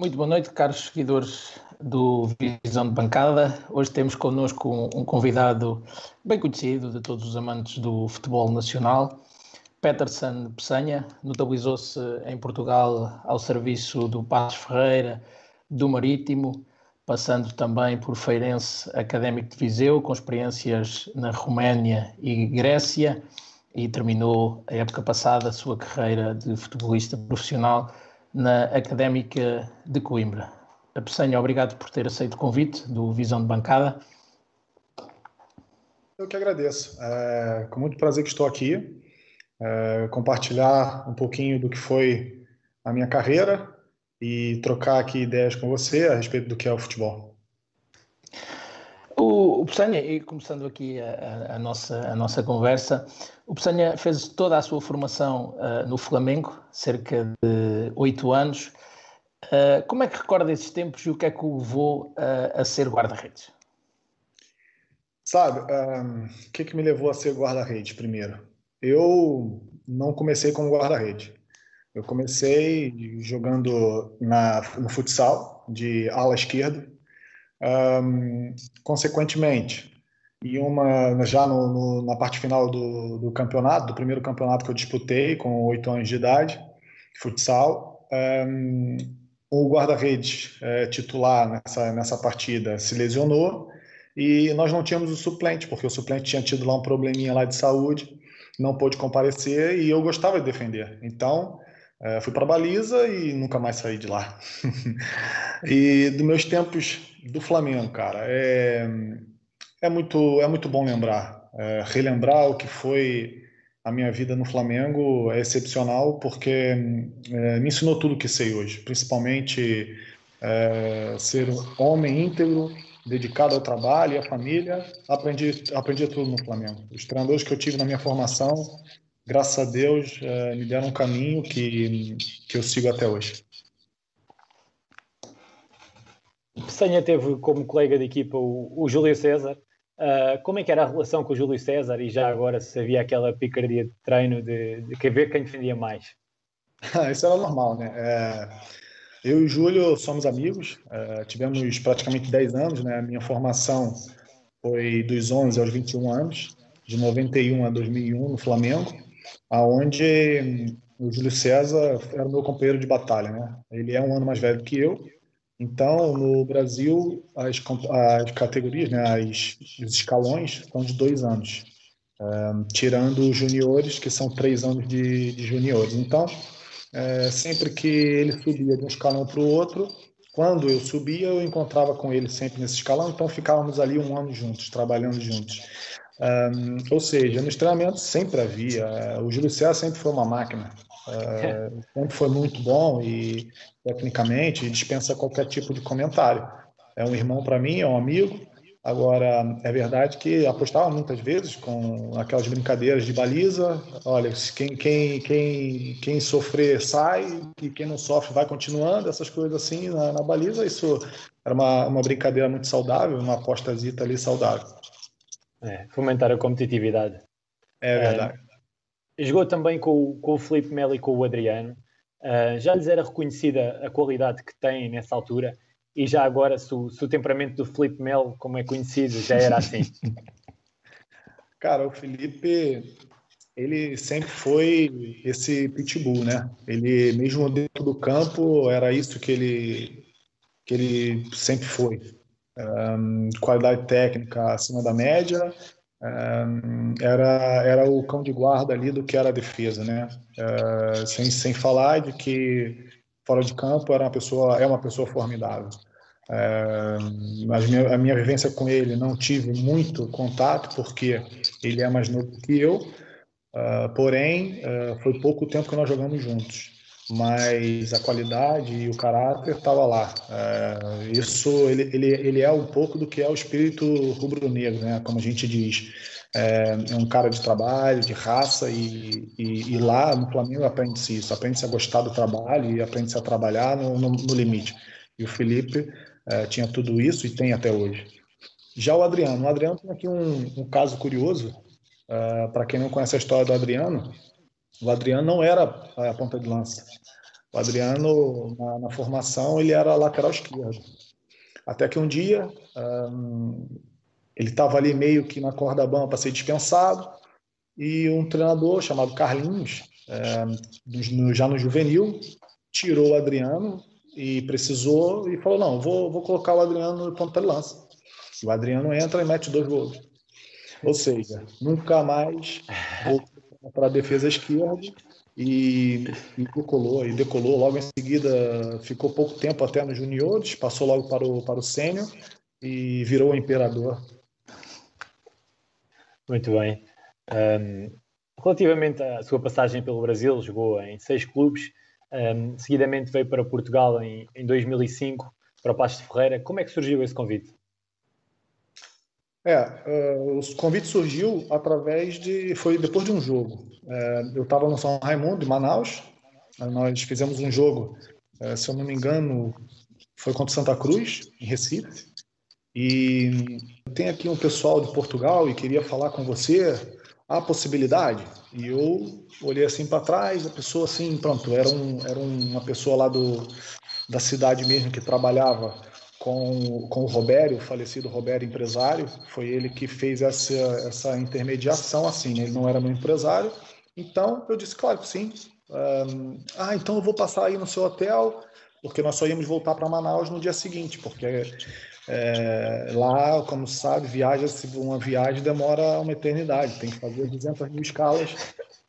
Muito boa noite, caros seguidores do Visão de Bancada. Hoje temos connosco um, convidado bem conhecido de todos os amantes do futebol nacional, Peterson Peçanha. Notabilizou-se em Portugal ao serviço do Passos Ferreira, do Marítimo, passando também por Feirense Académico de Viseu, com experiências na Roménia e Grécia, e terminou a época passada a sua carreira de futebolista profissional na Académica de Coimbra. A obrigado por ter aceito o convite do Visão de Bancada. Eu que agradeço. É, com muito prazer que estou aqui, é, compartilhar um pouquinho do que foi a minha carreira e trocar aqui ideias com você a respeito do que é o futebol. O, o Peçanha, e começando aqui a, a, nossa, a nossa conversa, o Peçanha fez toda a sua formação uh, no Flamengo, cerca de oito anos. Uh, como é que recorda esses tempos e o que é que o levou uh, a ser guarda-redes? Sabe, um, o que, que me levou a ser guarda-redes primeiro? Eu não comecei como guarda-rede. Eu comecei jogando na, no futsal, de ala esquerda, um, consequentemente, e uma já no, no, na parte final do, do, campeonato, do primeiro campeonato que eu disputei com oito anos de idade, futsal, um, o guarda-redes é, titular nessa, nessa partida se lesionou e nós não tínhamos o suplente, porque o suplente tinha tido lá um probleminha lá de saúde, não pôde comparecer e eu gostava de defender. Então, é, fui para a baliza e nunca mais saí de lá. e dos meus tempos do Flamengo, cara, é, é, muito, é muito bom lembrar. É, relembrar o que foi a minha vida no Flamengo é excepcional porque é, me ensinou tudo o que sei hoje, principalmente é, ser um homem íntegro, dedicado ao trabalho e à família. Aprendi, aprendi tudo no Flamengo. Os treinadores que eu tive na minha formação graças a Deus, é, me deram um caminho que, que eu sigo até hoje. Peçanha teve como colega de equipa o, o Júlio César. Uh, como é que era a relação com o Júlio César e já agora se havia aquela picardia de treino de, de ver quem defendia mais? Isso era normal, né? É, eu e o Júlio somos amigos, é, tivemos praticamente 10 anos, né? A minha formação foi dos 11 aos 21 anos, de 91 a 2001 no Flamengo aonde o Júlio César era meu companheiro de batalha, né? Ele é um ano mais velho que eu, então no Brasil as, as categorias, né, as, os escalões são de dois anos, é, tirando os juniores que são três anos de, de juniores. Então é, sempre que ele subia de um escalão para o outro, quando eu subia eu encontrava com ele sempre nesse escalão, então ficávamos ali um ano juntos, trabalhando juntos. Um, ou seja, nos treinamentos sempre havia. O Júlio César sempre foi uma máquina. Uh, sempre foi muito bom e tecnicamente dispensa qualquer tipo de comentário. É um irmão para mim, é um amigo. Agora, é verdade que apostava muitas vezes com aquelas brincadeiras de baliza. Olha, quem, quem, quem, quem sofrer sai e quem não sofre vai continuando. Essas coisas assim na, na baliza. Isso era uma, uma brincadeira muito saudável, uma apostazita ali saudável. É, fomentar a competitividade. É verdade. Uh, jogou também com, com o Felipe Melo e com o Adriano. Uh, já lhes era reconhecida a qualidade que têm nessa altura e já agora, se o, se o temperamento do Felipe Melo, como é conhecido, já era assim. Cara, o Felipe, ele sempre foi esse pitbull, né? Ele, mesmo dentro do campo, era isso que ele, que ele sempre foi um, qualidade técnica acima da média, era, era o cão de guarda ali do que era a defesa, né? Uh, sem, sem falar de que fora de campo era uma pessoa, é uma pessoa formidável. A, minha, a minha vivência com ele não tive muito contato porque ele é mais novo que eu, porém foi pouco tempo que nós jogamos juntos mas a qualidade e o caráter estava lá. É, isso ele, ele, ele é um pouco do que é o espírito rubro-negro, né? Como a gente diz, é, é, um cara de trabalho, de raça e, e, e lá no Flamengo aprende-se isso, aprende-se a gostar do trabalho e aprende-se a trabalhar no, no, no, limite. E o Felipe é, tinha tudo isso e tem até hoje. Já o Adriano, o Adriano tem aqui um, um caso curioso. É, Para quem não conhece a história do Adriano, o Adriano não era a ponta de lança. O Adriano, na, na formação, ele era lateral esquerdo. Até que um dia ele estava ali meio que na corda bamba para ser dispensado e um treinador chamado Carlinhos, é, no, já no juvenil, tirou o Adriano e precisou e falou não, vou, vou colocar o Adriano no ponto de lança. E o Adriano entra e mete dois gols. Ou seja, nunca mais voltou para a defesa esquerda e, e decolou, e decolou logo em seguida, ficou pouco tempo até nos juniores, passou logo para o, para o sênior e virou o imperador. Muito bem. Um, relativamente à sua passagem pelo Brasil, jogou em seis clubes, um, seguidamente veio para Portugal em, em 2005, para o Pasto de Ferreira. Como é que surgiu esse convite? É, uh, o convite surgiu através de. Foi depois de um jogo. Uh, eu estava no São Raimundo, em Manaus. Uh, nós fizemos um jogo, se eu não me engano, foi contra Santa Cruz, em Recife. E tem aqui um pessoal de Portugal e queria falar com você a possibilidade. E eu olhei assim para trás, a pessoa assim, pronto, era, um, era uma pessoa lá do, da cidade mesmo que trabalhava com, com o Robério, o falecido Robério empresário, foi ele que fez essa, essa intermediação, assim, né? ele não era meu empresário, então eu disse, claro sim, um, ah, então eu vou passar aí no seu hotel, porque nós só íamos voltar para Manaus no dia seguinte, porque é, lá, como sabe, viaja, uma viagem demora uma eternidade, tem que fazer 200 mil escalas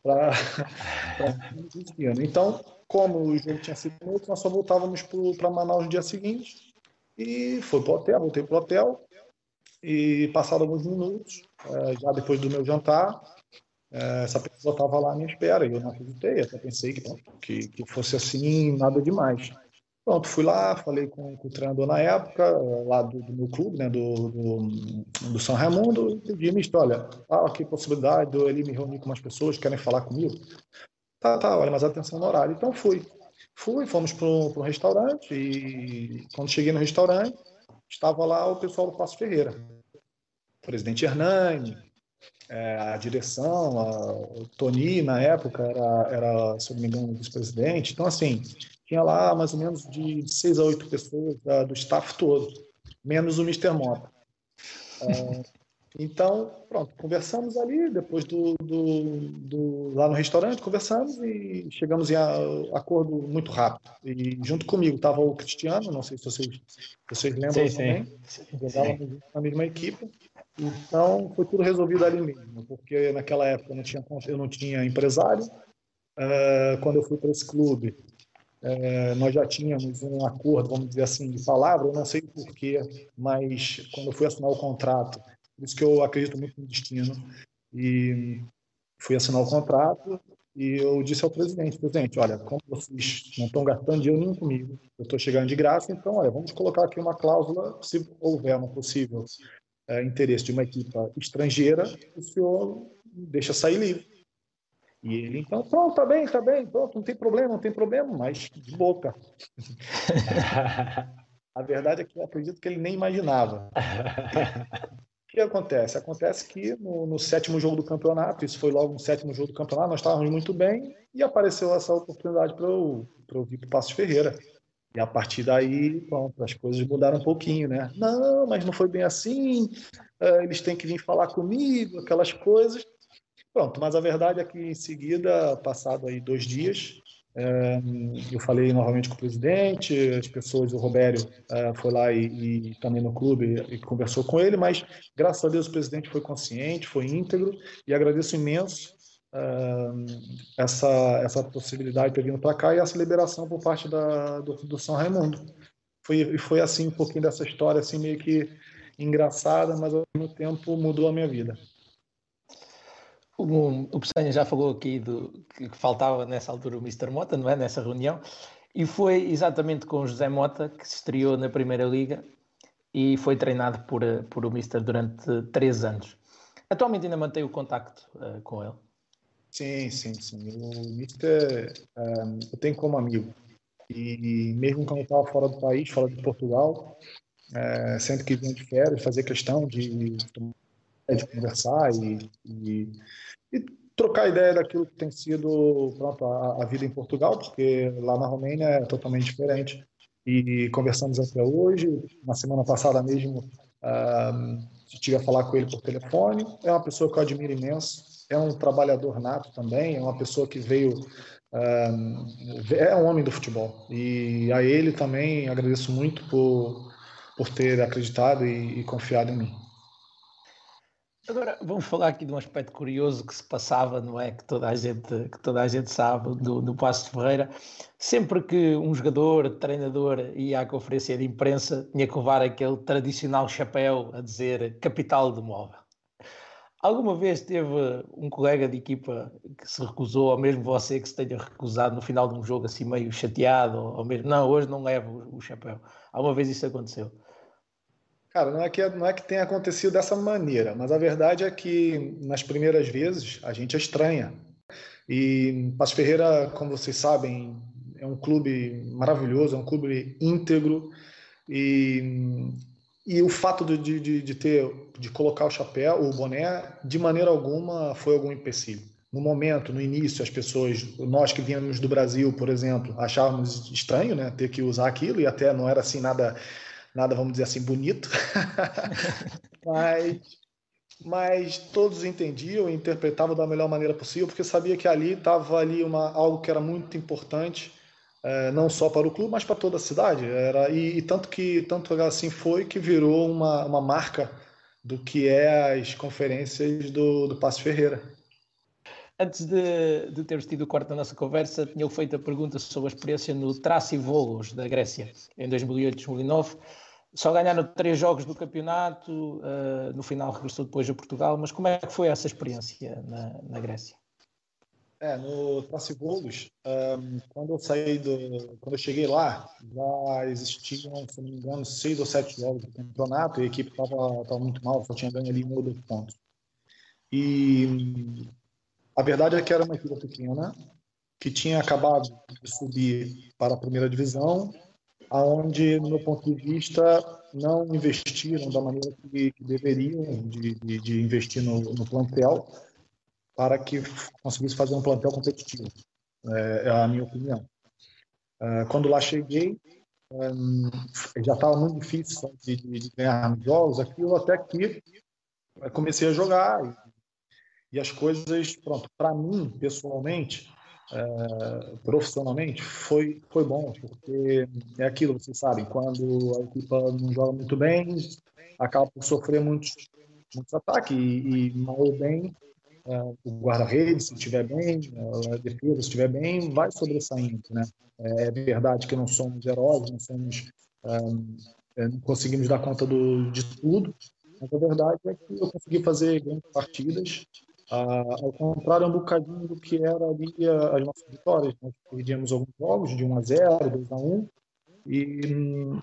para Então, como o jogo tinha sido noite, nós só voltávamos para Manaus no dia seguinte, e foi pro hotel, voltei pro hotel. E passado alguns minutos, é, já depois do meu jantar, é, essa pessoa estava lá à minha espera. E eu não acreditei, até pensei que, que, que fosse assim, nada demais. Pronto, fui lá, falei com, com, o treinador na época, lá do, do meu clube, né, do, do, do São Raimundo, e pedi me olha, ah, aqui possibilidade de eu ali me reunir com umas pessoas que querem falar comigo. Tá, tá, olha, mas atenção no horário. Então fui. Fui, fomos para um restaurante e quando cheguei no restaurante, estava lá o pessoal do Passo Ferreira. O presidente Hernani, é, a direção, a, o Tony, na época, era, era se não me engano, vice-presidente. Então, assim, tinha lá mais ou menos de seis a oito pessoas da, do staff todo, menos o Mr. Mota. É, então, pronto, conversamos ali, depois do, do, do, lá no restaurante, conversamos e chegamos em acordo muito rápido. E junto comigo estava o Cristiano, não sei se vocês, vocês lembram sim, também, jogávamos na mesma equipe. Então, foi tudo resolvido ali mesmo, porque naquela época eu não tinha, eu não tinha empresário. Uh, quando eu fui para esse clube, uh, nós já tínhamos um acordo, vamos dizer assim, de palavra, eu não sei porquê, mas quando eu fui assinar o contrato, por isso que eu acredito muito no destino. E fui assinar o contrato e eu disse ao presidente, presidente, olha, como vocês não estão gastando dinheiro nenhum comigo, eu estou chegando de graça, então, olha, vamos colocar aqui uma cláusula, se houver um possível é, interesse de uma equipe estrangeira, o senhor deixa sair livre. E ele, então, pronto, tá bem, tá bem, pronto, não tem problema, não tem problema, mas de boca. A verdade é que eu acredito que ele nem imaginava. O que acontece? Acontece que no, no, sétimo jogo do campeonato, isso foi logo no sétimo jogo do campeonato, nós estávamos muito bem e apareceu essa oportunidade para eu, eu vir para o Passos Ferreira. E a partir daí, pronto, as coisas mudaram um pouquinho, né? Não, mas não foi bem assim, uh, eles têm que vir falar comigo, aquelas coisas. Pronto, mas a verdade é que em seguida, passado aí dois dias, eu falei novamente com o presidente, as pessoas, o Robério eh, foi lá e, e, também no clube e conversou com ele, mas graças a Deus o presidente foi consciente, foi íntegro e agradeço imenso essa, essa possibilidade de ter vindo para cá e essa liberação por parte da, do, do São Raimundo. Foi, foi assim um pouquinho dessa história, assim meio que engraçada, mas ao mesmo tempo mudou a minha vida. O, o já falou aqui do que faltava nessa altura o Mr. Mota, não é? Nessa reunião. E foi exatamente com o José Mota que se estreou na Primeira Liga e foi treinado por, por o Mr. durante três anos. Atualmente ainda mantém o contacto uh, com ele? Sim, sim, sim. O Mister um, eu tenho como amigo. E mesmo quando eu estava fora do país, fora de Portugal, é, sempre que vinha de férias, fazia questão de, de conversar e, e, e trocar ideia daquilo que tem sido pronto, a, a, vida em Portugal, porque lá na Romênia é totalmente diferente. E conversamos até hoje. Na semana passada mesmo, uh, tive a falar com ele por telefone. É uma pessoa que eu admiro imenso. É um trabalhador nato também. É uma pessoa que veio. Uh, é um homem do futebol. E a ele também agradeço muito por, por ter acreditado e, e confiado em mim. Agora vamos falar aqui de um aspecto curioso que se passava, não é? Que toda a gente, que toda a gente sabe do, do Passo de Ferreira. Sempre que um jogador, treinador ia à conferência de imprensa, tinha que levar aquele tradicional chapéu a dizer capital do móvel. Alguma vez teve um colega de equipa que se recusou, ou mesmo você que se tenha recusado no final de um jogo assim meio chateado, ou mesmo, não, hoje não levo o chapéu. Alguma vez isso aconteceu? Cara, não é, que, não é que tenha acontecido dessa maneira, mas a verdade é que nas primeiras vezes a gente é estranha. E Passo Ferreira, como vocês sabem, é um clube maravilhoso, é um clube íntegro. E, e o fato de, de, de ter de colocar o chapéu, o boné, de maneira alguma foi algum empecilho. No momento, no início, as pessoas, nós que vínhamos do Brasil, por exemplo, achávamos estranho, né, ter que usar aquilo e até não era assim nada nada, vamos dizer assim, bonito, mas, mas todos entendiam e interpretavam da melhor maneira possível, porque sabia que ali estava ali uma, algo que era muito importante, é, não só para o clube, mas para toda a cidade. Era, e, e, tanto que tanto assim foi que virou uma, uma marca do que é as conferências do, do Passo Ferreira. Antes de, de termos tido o corte da nossa conversa, tinha feito a pergunta sobre a experiência no Traço e Volos da Grécia, em 2008-2009. Só ganharam três jogos do campeonato, uh, no final regressou depois a Portugal, mas como é que foi essa experiência na, na Grécia? É, no Traço e Volos, um, quando eu saí do. Quando eu cheguei lá, já existiam, se não me engano, seis ou sete jogos do campeonato e a equipe estava muito mal, só tinha ganho ali um ou dois pontos. E a verdade é que era uma equipe pequena que tinha acabado de subir para a primeira divisão, aonde, no meu ponto de vista, não investiram da maneira que, que deveriam de, de, de, investir no, no plantel para que conseguisse fazer um plantel competitivo. É, é a minha opinião. É, quando lá cheguei, é, já estava muito difícil de, de, ganhar jogos, aquilo até que comecei a jogar e as coisas, pronto, para mim, pessoalmente, é, profissionalmente, foi, foi bom, porque é aquilo, vocês sabem, quando a equipa não joga muito bem, acaba por sofrer muitos, muitos ataques, e, e mal ou bem, é, o guarda-redes, se estiver bem, a defesa, se estiver bem, vai sobressaindo, né? É, é verdade que não somos heróis, não somos... É, não conseguimos dar conta do, de tudo, mas a verdade é que eu consegui fazer grandes partidas, ah, ao contrário um bocadinho do que era ali as nossas vitórias. Nós perdíamos alguns jogos de 1 a 0, 2 a 1, e,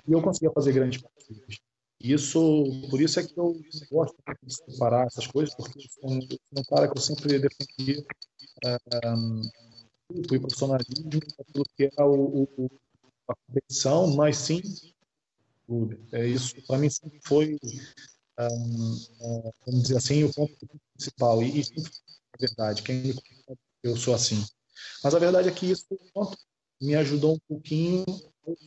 e eu conseguia fazer grandes partidas. Isso, por isso é que eu gosto de separar essas coisas, porque eu um, cara que eu sempre defendi um, o profissionalismo, aquilo que é o, o, a competição, mas sim clube. É isso, para mim sempre foi um, vamos dizer assim, o ponto principal. E isso é verdade. Quem me conhece, eu sou assim. Mas a verdade é que isso me ajudou um pouquinho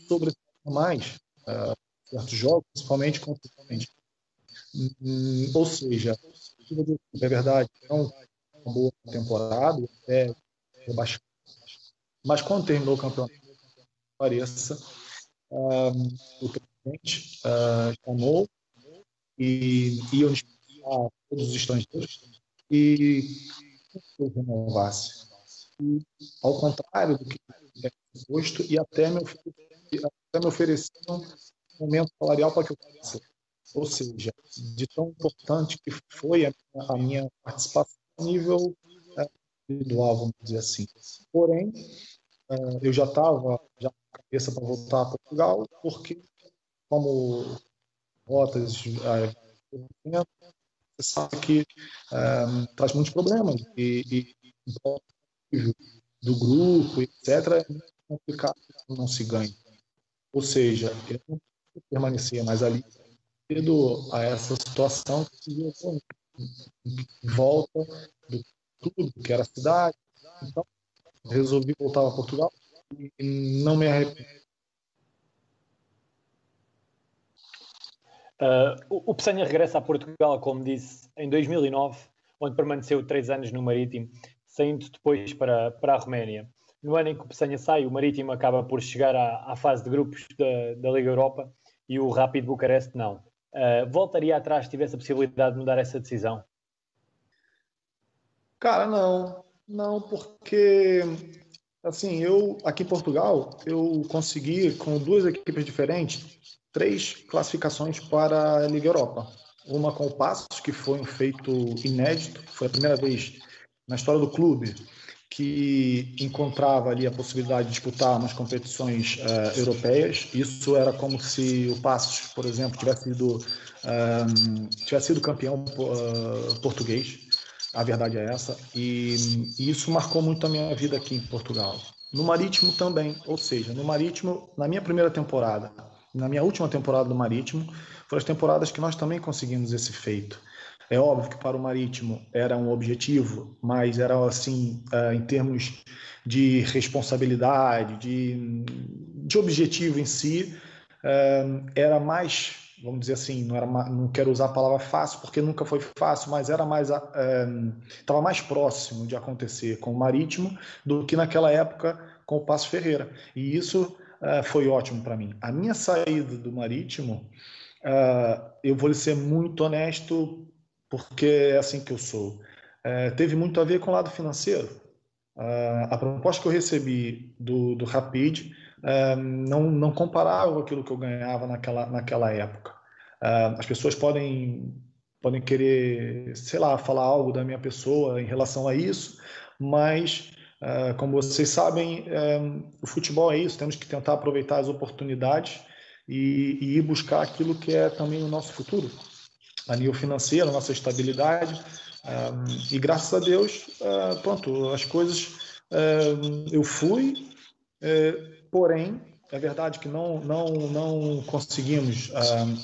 sobre mais uh, certos jogos, principalmente contra hum, Ou seja, é verdade, é uma boa temporada, até rebaixado. Mas quando terminou o campeonato, pareça, um, o presidente uh, chamou e iam a todos os estrangeiros e renovasse. E, ao contrário do que é posto, e até me, até me ofereceram um aumento salarial para que eu pudesse. Ou seja, de tão importante que foi a minha, a minha participação a nível é, individual, vamos dizer assim. Porém, é, eu já estava já cabeça para voltar a Portugal, porque, como rotas, você sabe que um, traz muitos problemas e, e do grupo, etc., é complicado não se ganha. Ou seja, eu não permanecia mais ali devido a essa situação que volta do clube, que era a cidade. Então, resolvi voltar a Portugal e não me arrependo. Uh, o Pessanha regressa a Portugal, como disse, em 2009, onde permaneceu três anos no Marítimo, saindo depois para, para a Roménia. No ano em que o Pessanha sai, o Marítimo acaba por chegar à, à fase de grupos da, da, Liga Europa e o Rápido Bucareste não. Uh, voltaria atrás se tivesse a possibilidade de mudar essa decisão? Cara, não. Não, porque assim, eu aqui em Portugal, eu consegui com duas equipes diferentes três classificações para a Liga Europa. Uma com o Passos, que foi um feito inédito, foi a primeira vez na história do clube que encontrava ali a possibilidade de disputar umas competições uh, europeias. Isso era como se o Passos, por exemplo, tivesse sido, um, tivesse sido campeão uh, português. A verdade é essa. E, e isso marcou muito a minha vida aqui em Portugal. No Marítimo também, ou seja, no Marítimo, na minha primeira temporada, na minha última temporada do Marítimo, foram as temporadas que nós também conseguimos esse feito. É óbvio que para o Marítimo era um objetivo, mas era assim, uh, em termos de responsabilidade, de, de objetivo em si, uh, era mais, vamos dizer assim, não, era, não quero usar a palavra fácil, porque nunca foi fácil, mas era mais, estava uh, mais próximo de acontecer com o Marítimo do que naquela época com o Passo Ferreira. E isso uh, foi ótimo para mim. A minha saída do Marítimo, uh, eu vou ser muito honesto, porque é assim que eu sou. Uh, teve muito a ver com o lado financeiro. a proposta que eu recebi do, do Rapid não, não comparava aquilo que eu ganhava naquela, naquela época. as pessoas podem podem querer, sei lá, falar algo da minha pessoa em relação a isso, mas como vocês sabem, um, eh, o futebol é isso, temos que tentar aproveitar as oportunidades e, e, ir buscar aquilo que é também o nosso futuro, a nível financeiro, nossa estabilidade. Um, e graças a Deus, uh, pronto, as coisas uh, eu fui, porém, é verdade que não, não, não conseguimos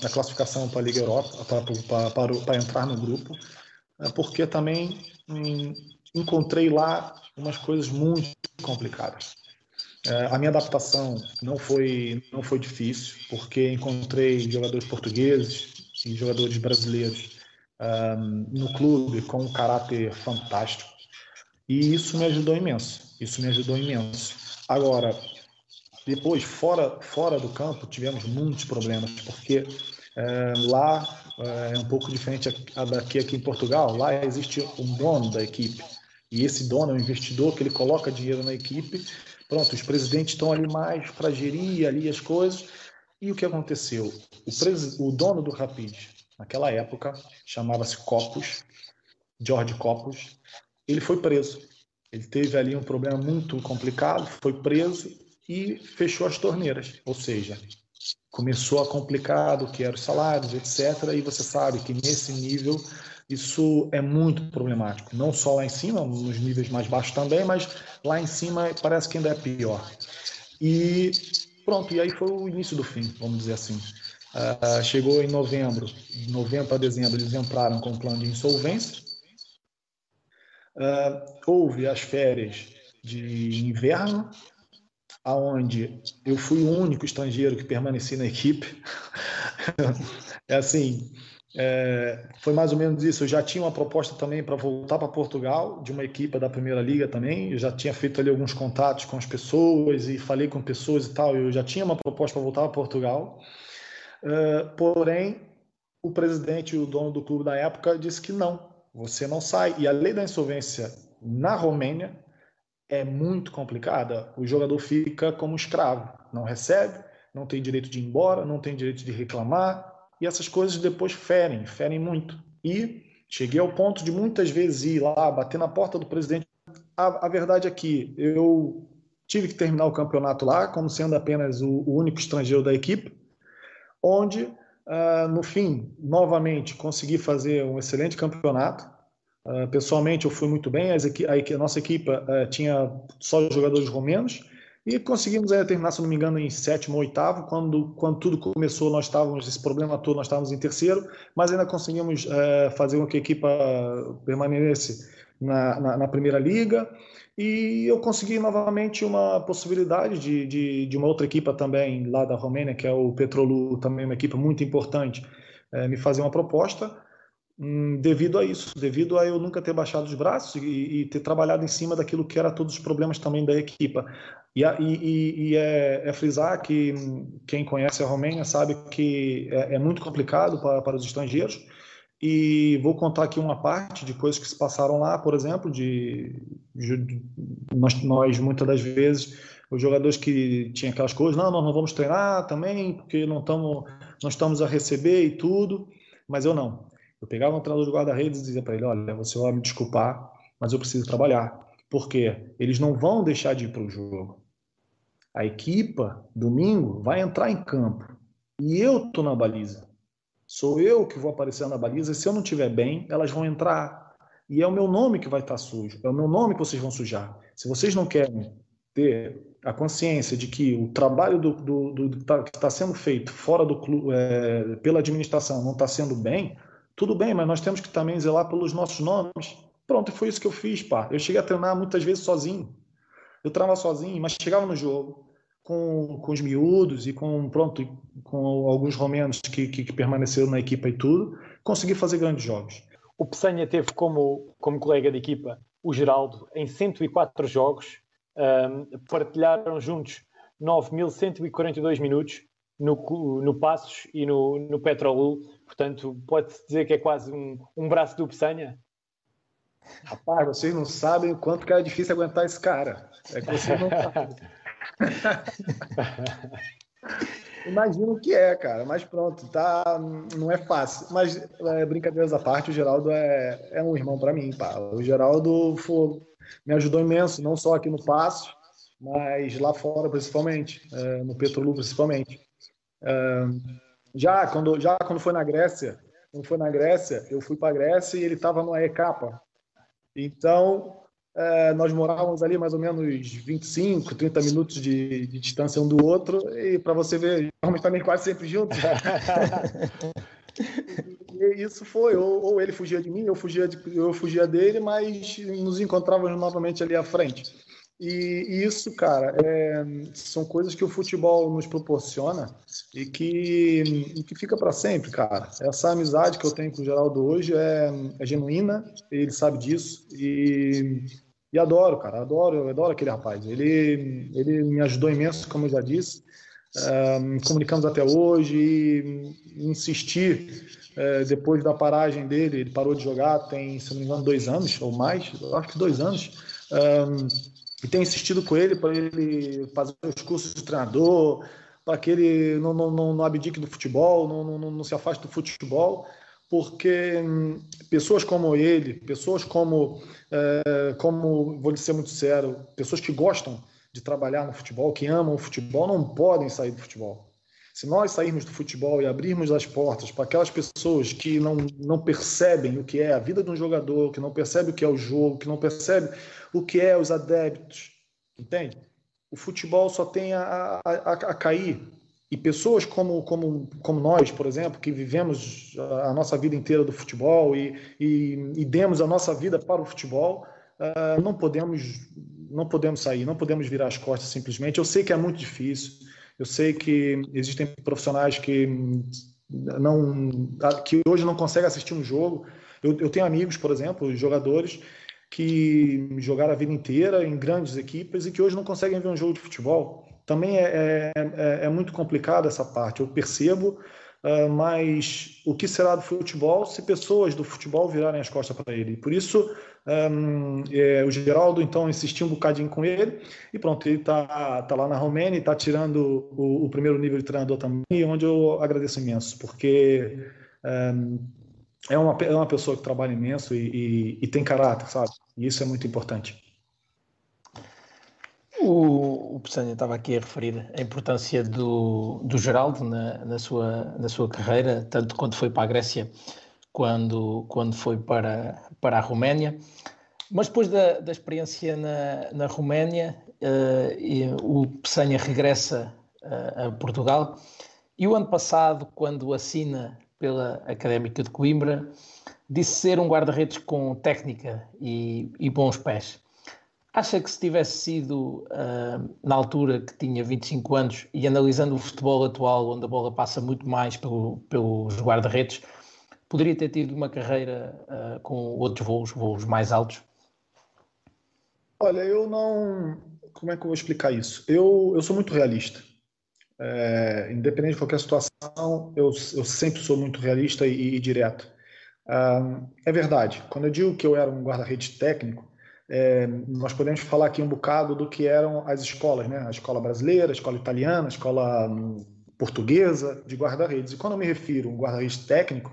a classificação para a Liga Europa, para, para, para, entrar no grupo, porque também hum, encontrei lá umas coisas muito complicadas. É, a minha adaptação não foi, não foi difícil, porque encontrei jogadores portugueses e jogadores brasileiros um, no clube com um caráter fantástico. E isso me ajudou imenso. Isso me ajudou imenso. Agora, depois, fora, fora do campo, tivemos muitos problemas, porque é, lá é, é um pouco diferente daqui aqui em Portugal. Lá existe um dono da equipe e esse dono é um investidor que ele coloca dinheiro na equipe. Pronto, os presidentes estão ali mais para gerir ali as coisas. E o que aconteceu? O, pres... o dono do Rapid, naquela época, chamava-se Copos, George Copos, ele foi preso. Ele teve ali um problema muito complicado, foi preso e fechou as torneiras. Ou seja, começou a complicar o que eram os salários, etc. E você sabe que nesse nível isso é muito problemático, não só lá em cima, nos níveis mais baixos também, mas lá em cima parece que ainda é pior. E pronto, e aí foi o início do fim, vamos dizer assim. Uh, chegou em novembro, de novembro a dezembro, eles entraram com um plano de insolvência. Uh, houve as férias de inverno, aonde eu fui o único estrangeiro que permaneci na equipe. é assim, é, foi mais ou menos isso. Eu já tinha uma proposta também para voltar para Portugal, de uma equipe da Primeira Liga também. Eu já tinha feito ali alguns contatos com as pessoas e falei com pessoas e tal. Eu já tinha uma proposta para voltar para Portugal. É, porém, o presidente o dono do clube da época disse que não, você não sai. E a lei da insolvência na Romênia é muito complicada. O jogador fica como escravo, não recebe, não tem direito de ir embora, não tem direito de reclamar, e essas coisas depois ferem, ferem muito. E cheguei ao ponto de muitas vezes ir lá, bater na porta do presidente. A, a verdade é que eu tive que terminar o campeonato lá, como sendo apenas o, o único estrangeiro da equipe, onde, uh, no fim, novamente, consegui fazer um excelente campeonato. Uh, pessoalmente, eu fui muito bem, a, a, nossa equipe uh, tinha só jogadores romenos, e conseguimos é, terminar, se não me engano, em sétimo ou oitavo. Quando, quando tudo começou, nós estávamos, esse problema todo, nós estávamos em terceiro, mas ainda conseguimos é, fazer com que a equipa permanecesse na, na, na Primeira Liga. E eu consegui novamente uma possibilidade de, de, de, uma outra equipa também lá da Romênia, que é o Petrolu, também uma equipa muito importante, é, me fazer uma proposta hum, devido a isso, devido a eu nunca ter baixado os braços e, e, ter trabalhado em cima daquilo que era todos os problemas também da equipa. E, e, e é, é, frisar que quem conhece a Romênia sabe que é, é muito complicado para, para os estrangeiros, e vou contar aqui uma parte de coisas que se passaram lá, por exemplo, de, de nós, nós, muitas das vezes os jogadores que tinham aquelas coisas, não, nós não vamos treinar também porque não estamos não estamos a receber e tudo, mas eu não. Eu pegava um treinador de guarda-redes e dizia para ele, olha, você vai me desculpar, mas eu preciso trabalhar. Porque eles não vão deixar de ir para o jogo. A equipa, domingo, vai entrar em campo. E eu estou na baliza. Sou eu que vou aparecer na baliza, e se eu não estiver bem, elas vão entrar. E é o meu nome que vai estar sujo, é o meu nome que vocês vão sujar. Se vocês não querem ter a consciência de que o trabalho do, do, do tá, que está sendo feito fora do clube, é, pela administração não está sendo bem, tudo bem, mas nós temos que também zelar pelos nossos nomes. Pronto, foi isso que eu fiz, pá. Eu cheguei a treinar muitas vezes sozinho. Eu treinava sozinho, mas chegava no jogo, com, com os miúdos e com pronto com alguns romenos que, que, que, permaneceram na equipa e tudo, consegui fazer grandes jogos. O Pessanha teve como, como colega de equipa o Geraldo em 104 jogos, um, partilharam juntos 9.142 minutos no, no Passos e no, no Petrolul, portanto pode-se dizer que é quase um, um braço do Pessanha? Rapaz, vocês não sabem o quanto que era difícil aguentar esse cara. É que vocês não sabem. Imagino que é, cara, mas pronto, tá, não é fácil. Mas é, brincadeiras à parte, o Geraldo é, é um irmão para mim, pá. O Geraldo foi, me ajudou imenso, não só aqui no Passo, mas lá fora principalmente, é, no Petrolu principalmente. É, já quando já quando foi na Grécia, quando foi na Grécia, eu fui para Grécia e ele estava no ECAPA. Então é, nós morávamos ali mais ou menos 25, 30 minutos de, de distância um do outro, e para você ver, estamos também quase sempre juntos. e isso foi, ou, ou, ele fugia de mim, eu fugia, de, eu fugia dele, mas nos encontrávamos novamente ali à frente. E, e isso, cara, é, são coisas que o futebol nos proporciona e que, e que fica para sempre, cara. Essa amizade que eu tenho com o Geraldo hoje é, é genuína, ele sabe disso, e e adoro, cara, adoro, adoro aquele rapaz. Ele, ele me ajudou imenso, como eu já disse. Uh, comunicamos até hoje e insistir uh, depois da paragem dele, ele parou de jogar tem, se não me engano, dois anos ou mais, acho que dois anos. Uh, e tenho insistido com ele para ele fazer os cursos de treinador, para que ele não, não, não, não abdique do futebol, não, não, não se afaste do futebol porque pessoas como ele, pessoas como, é, como, vou lhe ser muito sério, pessoas que gostam de trabalhar no futebol, que amam o futebol, não podem sair do futebol. Se nós sairmos do futebol e abrirmos as portas para aquelas pessoas que não, não percebem o que é a vida de um jogador, que não percebem o que é o jogo, que não percebem o que é os adeptos, entende? O futebol só tem a, a, a cair e pessoas como, como, como nós, por exemplo, que vivemos a nossa vida inteira do futebol e, e, e demos a nossa vida para o futebol, uh, não podemos não podemos sair, não podemos virar as costas simplesmente. Eu sei que é muito difícil, eu sei que existem profissionais que não que hoje não conseguem assistir um jogo. Eu, eu tenho amigos, por exemplo, jogadores que jogaram a vida inteira em grandes equipes e que hoje não conseguem ver um jogo de futebol também é, é, é, é muito complicado essa parte. Eu percebo, uh, mas o que será do futebol se pessoas do futebol virarem as costas para ele? Por isso, um, é, o Geraldo então insistiu um bocadinho com ele e pronto, ele está tá lá na Romênia e está tirando o, o, primeiro nível de treinador também, onde eu agradeço imenso, porque um, é, uma, é uma pessoa que trabalha imenso e, e, e tem caráter, sabe? E isso é muito importante. O, o Pessanha estava aqui a referir a importância do, do Geraldo na, na, sua, na sua carreira, tanto quando foi para a Grécia quando, quando foi para, para a Roménia. Mas depois da, da experiência na, na Roménia, uh, o Pessanha regressa uh, a Portugal e o ano passado, quando assina pela Académica de Coimbra, disse ser um guarda-redes com técnica e, e, bons pés. Acha que se tivesse sido uh, na altura que tinha 25 anos e analisando o futebol atual, onde a bola passa muito mais pelo, pelos guarda-redes, poderia ter tido uma carreira uh, com outros voos, voos mais altos? Olha, eu não. Como é que eu vou explicar isso? Eu, eu sou muito realista. É, independente de qualquer situação, eu, eu sempre sou muito realista e, e direto. Ah, é verdade, quando eu digo que eu era um guarda-redes técnico, é, nós podemos falar aqui um bocado do que eram as escolas, né? A escola brasileira, a escola italiana, a escola hum, portuguesa de guarda-redes. E quando eu me refiro a um guarda-redes técnico,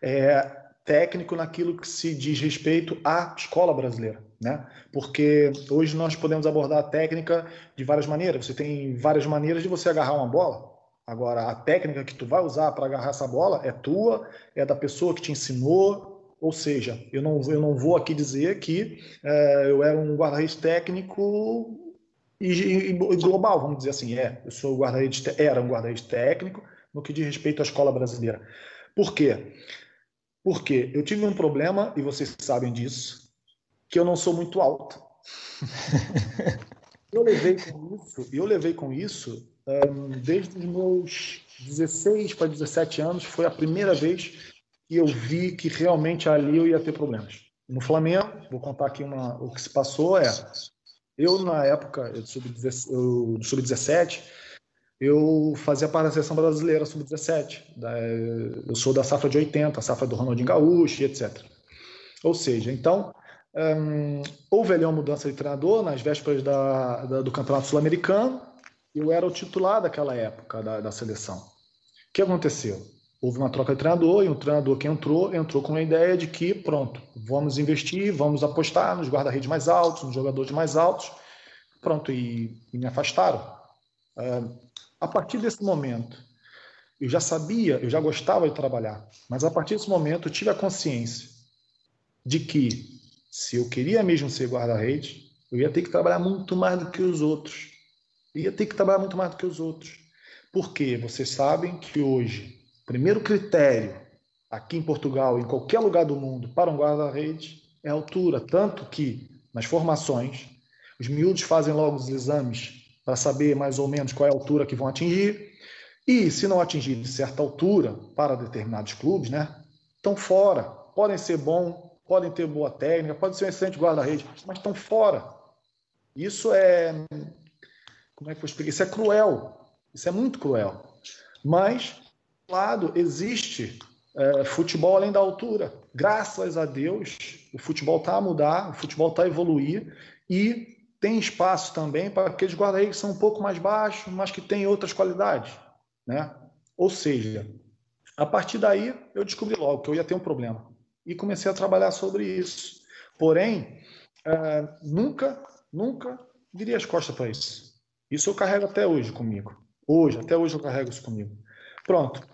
é técnico naquilo que se diz respeito à escola brasileira, né? Porque hoje nós podemos abordar a técnica de várias maneiras. Você tem várias maneiras de você agarrar uma bola. Agora, a técnica que tu vai usar para agarrar essa bola é tua, é da pessoa que te ensinou. Ou seja, eu não, eu não vou aqui dizer que é, eu era um guarda-redes técnico e, e, global, vamos dizer assim. É, eu sou guarda-redes, era um guarda-redes técnico no que diz respeito à escola brasileira. Por quê? Porque eu tive um problema, e vocês sabem disso, que eu não sou muito alto. eu levei com isso, eu levei com isso um, desde os meus 16 para 17 anos, foi a primeira vez que eu vi que realmente ali eu ia ter problemas. No Flamengo, vou contar aqui uma, o que se passou é, eu na época, eu sub-17, sub eu fazia parte da seleção brasileira sub-17. Eu sou da safra de 80, a safra do Ronaldinho Gaúcho, etc. Ou seja, então, um, houve ali uma mudança de treinador nas vésperas da, da, do Campeonato Sul-Americano. Eu era o titular daquela época da, da seleção. O que aconteceu? Houve uma troca de treinador e um treinador que entrou, entrou com a ideia de que, pronto, vamos investir, vamos apostar nos guarda-redes mais altos, nos jogadores mais altos. Pronto, e, e me afastaram. Uh, a partir desse momento, eu já sabia, eu já gostava de trabalhar, mas a partir desse momento eu tive a consciência de que se eu queria mesmo ser guarda-redes, eu ia ter que trabalhar muito mais do que os outros. Eu ia ter que trabalhar muito mais do que os outros. Porque vocês sabem que hoje, o primeiro critério aqui em Portugal, em qualquer lugar do mundo, para um guarda-redes é a altura. Tanto que nas formações, os miúdos fazem logo os exames para saber mais ou menos qual é a altura que vão atingir. E se não atingir certa altura para determinados clubes, né, estão fora. Podem ser bom, podem ter boa técnica, podem ser um excelente guarda-rede, mas estão fora. Isso é. Como é que eu explico? Isso é cruel. Isso é muito cruel. Mas, lado, existe é, futebol além da altura. Graças a Deus, o futebol está a mudar, o futebol está a evoluir e tem espaço também para aqueles guarda-redes que são um pouco mais baixos, mas que têm outras qualidades. Né? Ou seja, a partir daí eu descobri logo que eu ia ter um problema e comecei a trabalhar sobre isso. Porém, é, nunca, nunca virei as costas para isso. Isso eu carrego até hoje comigo. Hoje, até hoje eu carrego isso comigo. Pronto.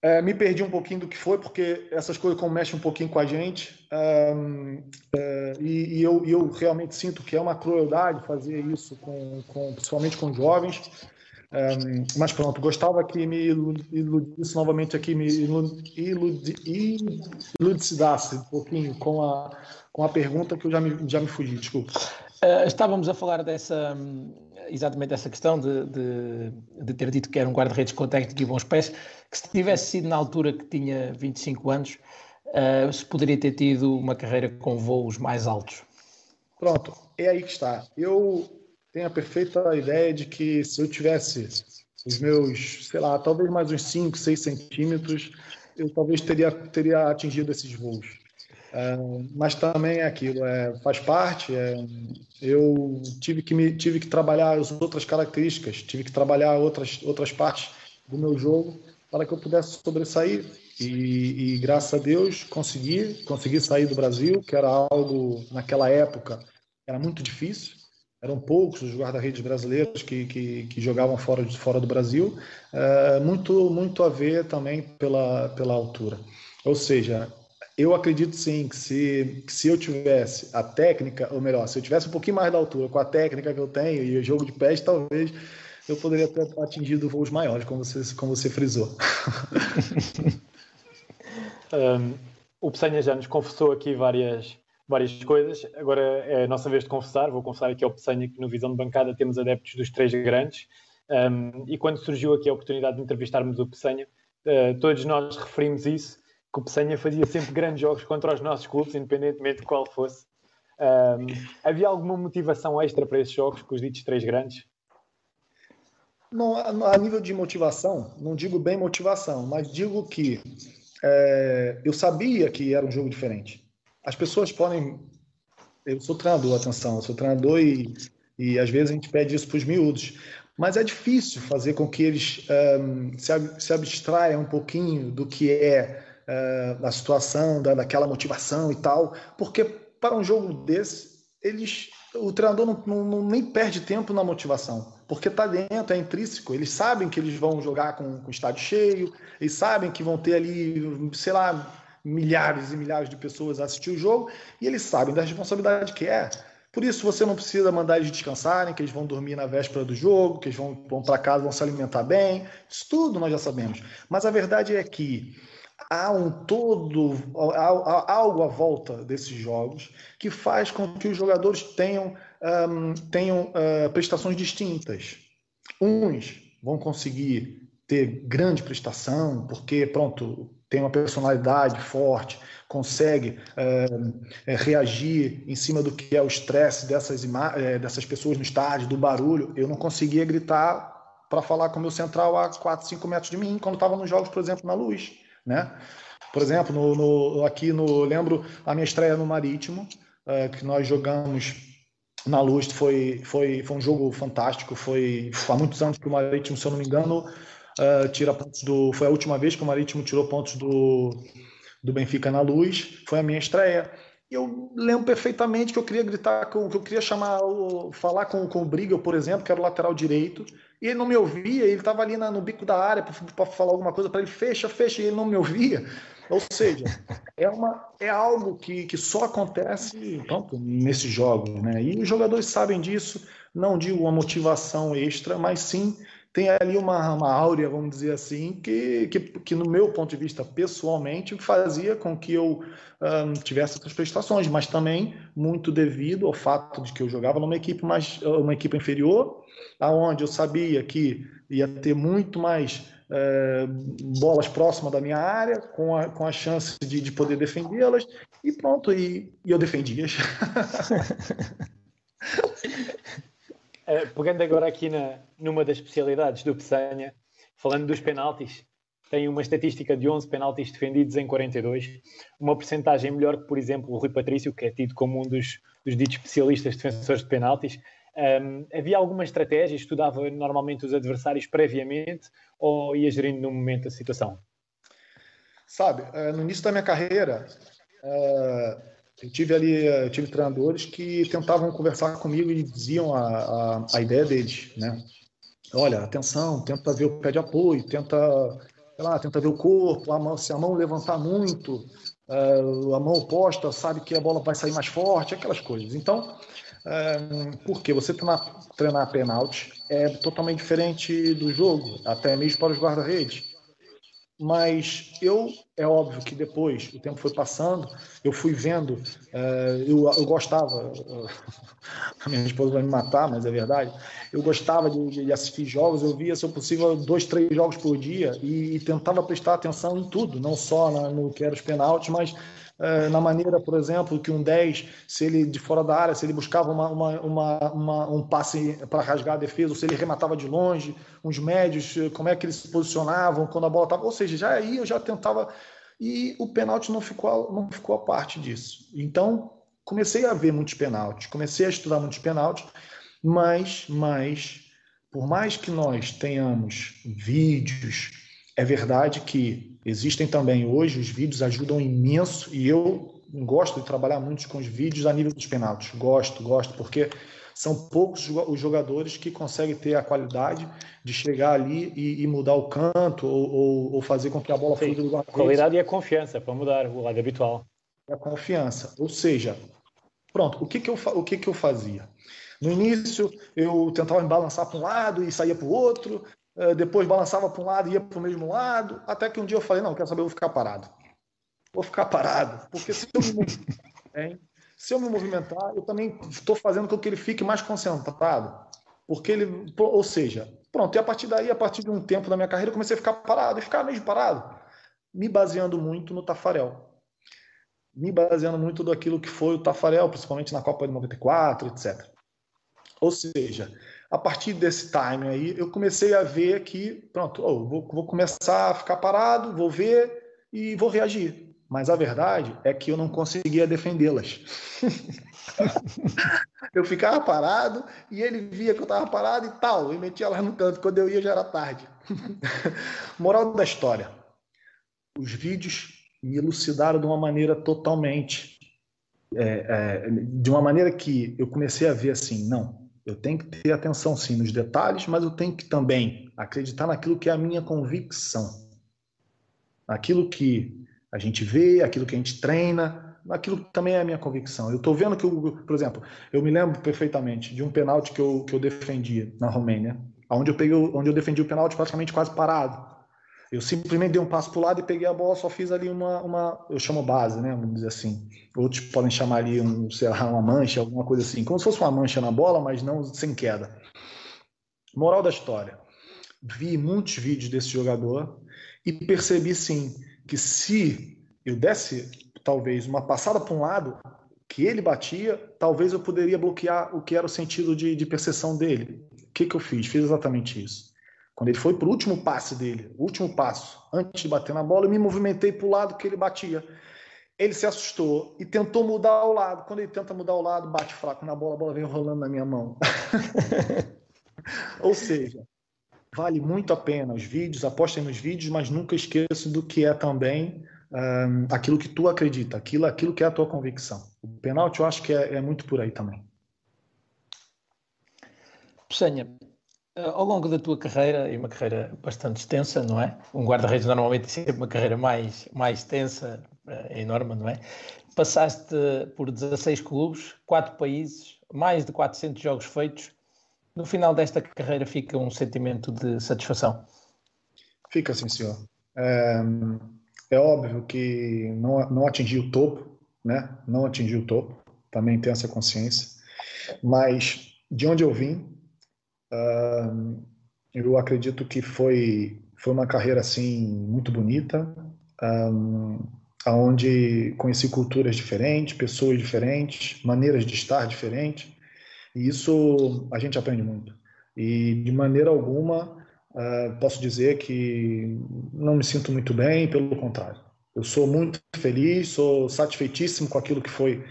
É, me perdi um pouquinho do que foi, porque essas coisas mexem um pouquinho com a gente. É, e, e, eu, eu, realmente sinto que é uma crueldade fazer isso, com, com principalmente com jovens. Mas pronto, gostava que me iludisse novamente aqui, me iludidasse um pouquinho com a, com a pergunta que eu já me, já me fugi, desculpa. Uh, estávamos a falar dessa, exatamente dessa questão de, de, de ter dito que era um guarda-redes com técnica e bons pés, que se tivesse sido na altura que tinha 25 anos, uh, se poderia ter tido uma carreira com voos mais altos. Pronto, é aí que está. Eu tenho a perfeita ideia de que se eu tivesse os meus, sei lá, talvez mais uns 5, 6 centímetros, eu talvez teria, teria atingido esses voos. É, mas também é aquilo, é, faz parte. É, eu tive que, me, tive que trabalhar as outras características, tive que trabalhar outras, outras partes do meu jogo para que eu pudesse sobressair. E, e, graças a Deus consegui, consegui sair do Brasil, que era algo naquela época era muito difícil. Eram poucos os guarda-redes brasileiros que, que, que, jogavam fora, fora do Brasil, é, muito, muito a ver também pela, pela altura. Ou seja, eu acredito sim que se, que se eu tivesse a técnica, ou melhor, se eu tivesse um pouquinho mais da altura com a técnica que eu tenho e o jogo de pés, talvez eu poderia ter atingido voos maiores, como você, como você frisou. um, o Pessanha já nos confessou aqui várias, várias coisas. Agora é a nossa vez de confessar. Vou confessar aqui ao Pessanha que no Visão de Bancada temos adeptos dos três grandes. Um, e quando surgiu aqui a oportunidade de entrevistarmos o Pessanha, uh, todos nós referimos isso, que o Pessanha fazia sempre grandes jogos contra os nossos clubes, independentemente de qual fosse. Um, havia alguma motivação extra para esses jogos com os ditos três grandes? Não, a nível de motivação, não digo bem motivação, mas digo que é, eu sabia que era um jogo diferente. As pessoas podem. Eu sou treinador, atenção, eu sou treinador e, e às vezes a gente pede isso para os miúdos. Mas é difícil fazer com que eles um, se, se abstraiam um pouquinho do que é uh, a situação, da, daquela motivação e tal, porque para um jogo desse, eles, o treinador não, não, nem perde tempo na motivação, porque está dentro, é intrínseco. Eles sabem que eles vão jogar com, com estádio cheio, eles sabem que vão ter ali, sei lá, milhares e milhares de pessoas a assistir o jogo, e eles sabem da responsabilidade que é. Por isso você não precisa mandar eles descansarem, que eles vão dormir na véspera do jogo, que eles vão, vão para casa, vão se alimentar bem. Isso tudo nós já sabemos. Mas a verdade é que há um todo, há, algo à volta desses jogos que faz com que os jogadores tenham, um, tenham uh, prestações distintas. Uns vão conseguir ter grande prestação, porque, pronto, tem uma personalidade forte, consegue uh, reagir em cima do que é o estresse dessas, eh, dessas pessoas no estádio, do barulho. Eu não conseguia gritar para falar com o meu central a 4, 5 metros de mim, quando estava nos jogos, por exemplo, na luz né? Por exemplo, no, no, aqui no lembro a minha estreia no Marítimo, é, que nós jogamos na Luz, foi, foi, foi um jogo fantástico. Foi há muitos anos que o Marítimo, se eu não me engano, uh, tira pontos do. Foi a última vez que o Marítimo tirou pontos do, do Benfica na Luz. Foi a minha estreia. Eu lembro perfeitamente que eu queria gritar, com, que eu queria chamar, falar com, com o Briga, por exemplo, que era o lateral direito, e ele não me ouvia, ele estava ali na, no bico da área para falar alguma coisa para ele, fecha, fecha, e ele não me ouvia. Ou seja, é, uma, é algo que, que só acontece pronto, nesses jogos, né? E os jogadores sabem disso, não digo uma motivação extra, mas sim tem ali uma, uma áurea, vamos dizer assim, que, que, que, no meu ponto de vista, pessoalmente, fazia com que eu um, tivesse essas prestações, mas também muito devido ao fato de que eu jogava numa equipe mais uma equipe inferior, aonde eu sabia que ia ter muito mais é, bolas próximas da minha área, com a, com a chance de, de poder defendê-las, e pronto, e, e eu defendia. É, pegando agora aqui na, numa das especialidades do Peçanha, falando dos penaltis, tem uma estatística de 11 penaltis defendidos em 42, uma percentagem melhor que, por exemplo, o Rui Patrício, que é tido como um dos, dos ditos especialistas defensores de penaltis. Um, havia alguma estratégia? Estudava normalmente os adversários previamente ou ia gerindo no momento a situação? Sabe, eh, no início da minha carreira, eh, eu tive ali, eu eh, tive treinadores que tentavam conversar comigo e diziam a, a, a ideia deles, né? Olha, atenção, tenta ver o pé de apoio, tenta, sei lá, tenta ver o corpo, a mão, se a mão levantar muito, uh, a mão oposta sabe que a bola vai sair mais forte, aquelas coisas. Então, uh, porque você treinar, treinar pênalti é totalmente diferente do jogo, até mesmo para os guarda-redes. Mas eu, é óbvio que depois o tempo foi passando, eu fui vendo, uh, eu, eu gostava, uh, a minha esposa vai me matar, mas é verdade, eu gostava de, de, assistir jogos, eu via, se eu possível, dois, três jogos por dia e, e tentava prestar atenção em tudo, não só na, no que era os penaltis, mas é, na maneira, por exemplo, que um 10, se ele de fora da área, se ele buscava uma, uma, uma, uma um passe para rasgar a defesa, ou se ele rematava de longe, uns médios, como é que eles se posicionavam quando a bola estava. Ou seja, já aí eu já tentava. E o pênalti não ficou, não ficou a parte disso. Então, comecei a ver muitos pênaltis, comecei a estudar muitos pênaltis, mas, mas, por mais que nós tenhamos vídeos, é verdade que Existem também hoje, os vídeos ajudam imenso e eu gosto de trabalhar muito com os vídeos a nível dos penaltis. Gosto, gosto, porque são poucos os jogadores que conseguem ter a qualidade de chegar ali e, e mudar o canto ou, ou, ou, fazer com que a bola fuja do guarda Qualidade e a confiança para mudar o lado habitual. A confiança. Ou seja, pronto, o que, que, eu, o que, que eu fazia? No início, eu tentava me balançar para um lado e saía para o outro, depois balançava para um lado e ia para o mesmo lado, até que um dia eu falei, não, quero saber, eu vou ficar parado. vou ficar parado, porque se eu me movimentar, se eu me movimentar eu também estou fazendo com que ele fique mais concentrado, porque ele, ou seja, pronto, e a partir daí, a partir de um tempo da minha carreira, eu comecei a ficar parado, e ficar mesmo parado, me baseando muito no Tafarel, me baseando muito daquilo que foi o Tafarel, principalmente na Copa de 94, etc. Ou seja, a partir desse time aí, eu comecei a ver que, pronto, oh, vou, vou começar a ficar parado, vou ver e vou reagir. Mas a verdade é que eu não conseguia defendê-las. eu ficava parado e ele via que eu estava parado e tal, e metia elas no canto. Quando eu ia já era tarde. Moral da história: os vídeos me elucidaram de uma maneira totalmente. É, é, de uma maneira que eu comecei a ver assim: não, eu tenho que ter atenção sim nos detalhes, mas eu tenho que também acreditar naquilo que é a minha convicção. Naquilo que a gente vê, aquilo que a gente treina, aquilo também é a minha convicção. Eu estou vendo que, por exemplo, eu me lembro perfeitamente de um pênalti que eu, que eu defendi na Romênia, onde eu, peguei, onde eu defendi o pênalti praticamente quase parado. Eu simplesmente dei um passo para o lado e peguei a bola, só fiz ali uma, uma, eu chamo base, né? Vamos dizer assim. Outros podem chamar ali um, sei lá, uma mancha, alguma coisa assim, como se fosse uma mancha na bola, mas não sem queda. Moral da história: vi muitos vídeos desse jogador e percebi sim que se eu desse talvez uma passada para um lado que ele batia, talvez eu poderia bloquear o que era o sentido de, de percepção dele. O que, que eu fiz? Fiz exatamente isso. Quando ele foi para o último passe dele, último passo, antes de bater na bola, eu me movimentei para o lado que ele batia. Ele se assustou e tentou mudar o lado. Quando ele tenta mudar o lado, bate fraco na bola, a bola vem rolando na minha mão. Ou seja, Vale muito a pena os vídeos, apostem nos vídeos, mas nunca esqueça do que é também um, aquilo que tu acredita, aquilo, aquilo que é a tua convicção. O penalti eu acho que é, é muito por aí também. Pessanha, ao longo da tua carreira, e uma carreira bastante extensa, não é? Um guarda-redes normalmente tem sempre uma carreira mais, mais extensa, é enorme, não é? Passaste por 16 clubes, 4 países, mais de 400 jogos feitos no final desta carreira fica um sentimento de satisfação? Fica, sim, senhor. É, é óbvio que não, não atingi o topo, né? Não atingi o topo, também tenho essa consciência. Mas de onde eu vim, uh, eu acredito que foi foi uma carreira assim muito bonita, um, aonde conheci culturas diferentes, pessoas diferentes, maneiras de estar diferentes. E isso a gente aprende muito. E de maneira alguma uh, posso dizer que não me sinto muito bem, pelo contrário. Eu sou muito feliz, sou satisfeitíssimo com aquilo que foi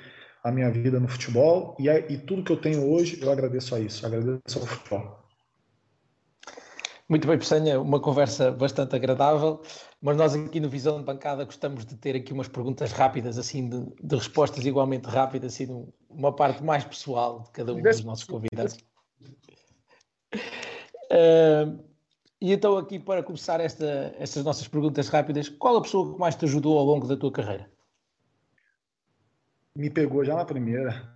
a minha vida no futebol e, e tudo que eu tenho hoje eu agradeço a isso, agradeço ao futebol. Muito bem, Pessanha, uma conversa bastante agradável, mas nós aqui no Visão de Bancada gostamos de ter aqui umas perguntas rápidas, assim, de, de respostas igualmente rápidas, assim, uma parte mais pessoal de cada um dos nossos convidados. Uh, e então, aqui para começar esta, estas nossas perguntas rápidas, qual a pessoa que mais te ajudou ao longo da tua carreira? Me pegou já na primeira.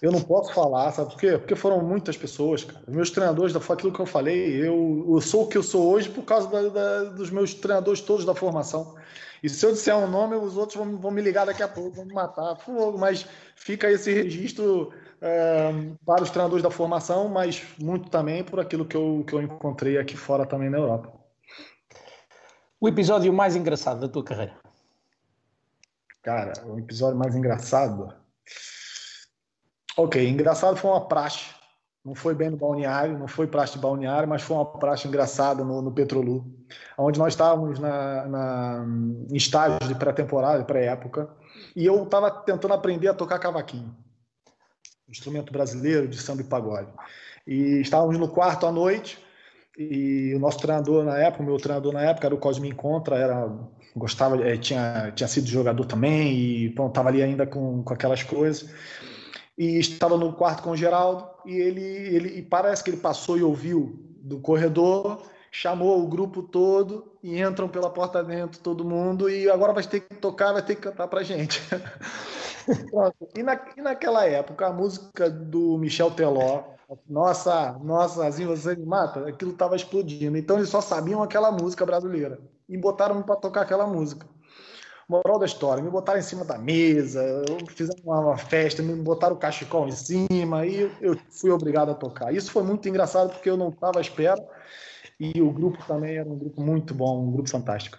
Eu não posso falar, sabe por quê? Porque foram muitas pessoas, cara. Meus treinadores, foi aquilo que eu falei, eu, eu sou o que eu sou hoje por causa da, da, dos meus treinadores todos da formação. E se eu disser um nome, os outros vão, vão me ligar daqui a pouco, vão me matar. Mas fica esse registro é, para os treinadores da formação, mas muito também por aquilo que eu, que eu encontrei aqui fora também na Europa. O episódio mais engraçado da tua carreira? Cara, o episódio mais engraçado Ok, engraçado foi uma praxe. Não foi bem no balneário, não foi praxe de balneário, mas foi uma praxe engraçada no, no Petrolu, onde nós estávamos na, na, em estágio de pré-temporada, pré-época, e eu estava tentando aprender a tocar cavaquinho, instrumento brasileiro de samba e pagode. E estávamos no quarto à noite, e o nosso treinador na época, o meu treinador na época era o Cosme Contra, era gostava, eh, tinha, tinha sido jogador também e estava ali ainda com, com aquelas coisas e estava no quarto com o Geraldo e ele, ele e parece que ele passou e ouviu do corredor, chamou o grupo todo e entram pela porta dentro todo mundo e agora vai ter que tocar, vai ter que cantar pra gente. e, na, e naquela época a música do Michel Teló, nossa, nossa, assim você me mata, aquilo estava explodindo. Então eles só sabiam aquela música brasileira e botaram para tocar aquela música. Moral da história, me botaram em cima da mesa, fizeram uma festa, me botaram o cachecol em cima e eu fui obrigado a tocar. Isso foi muito engraçado porque eu não estava à espera e o grupo também era um grupo muito bom, um grupo fantástico.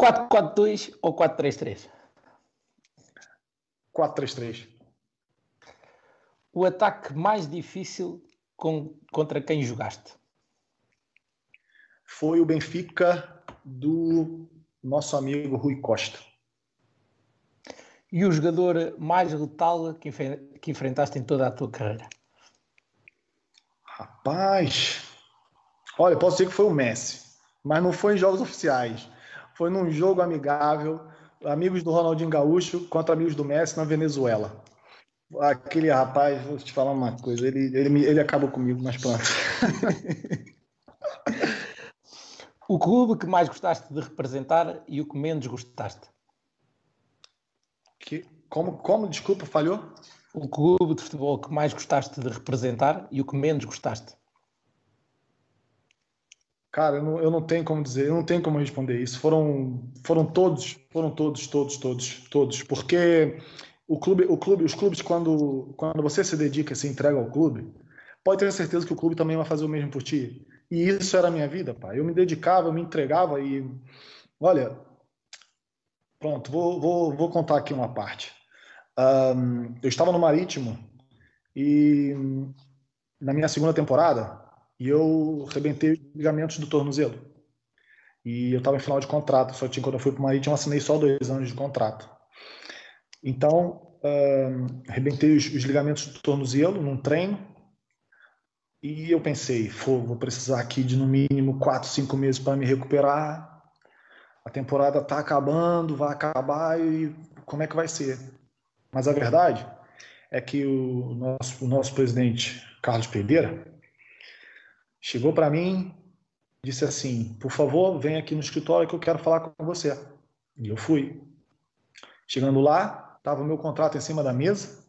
4-4-2 ou 4-3-3? 4-3-3. O ataque mais difícil com, contra quem jogaste? Foi o Benfica do nosso amigo Rui Costa. E o jogador mais letal que, que enfrentaste em toda a tua carreira? Rapaz, olha, posso dizer que foi o Messi, mas não foi em jogos oficiais. Foi num jogo amigável, amigos do Ronaldinho Gaúcho contra amigos do Messi na Venezuela. Aquele rapaz, vou te falar uma coisa, ele, ele, ele acabou comigo, mas pronto. o clube que mais gostaste de representar e o que menos gostaste? Que, como, como, desculpa, falhou? o clube de futebol que mais gostaste de representar e o que menos gostaste? Cara, eu não, eu não tenho como dizer, eu não tenho como responder isso. Foram, foram todos, foram todos, todos, todos, todos, porque o clube, o clube, os clubes quando, quando você se dedica, se entrega ao clube, pode ter certeza que o clube também vai fazer o mesmo por ti. E isso era a minha vida, pai. Eu me dedicava, eu me entregava e, olha, pronto, vou, vou, vou contar aqui uma parte. Um, eu estava no Marítimo e na minha segunda temporada e eu rebentei os ligamentos do tornozelo. E eu estava em final de contrato, só que quando eu fui para o Marítimo assinei só dois anos de contrato. Então, um, rebentei os, os, ligamentos do tornozelo num treino e eu pensei, vou precisar aqui de no mínimo quatro, cinco meses para me recuperar. A temporada está acabando, vai acabar e como é que vai ser? Mas a verdade é que o nosso, o nosso presidente, Carlos Pereira, chegou para mim disse assim: por favor, vem aqui no escritório que eu quero falar com você. E eu fui. Chegando lá, estava o meu contrato em cima da mesa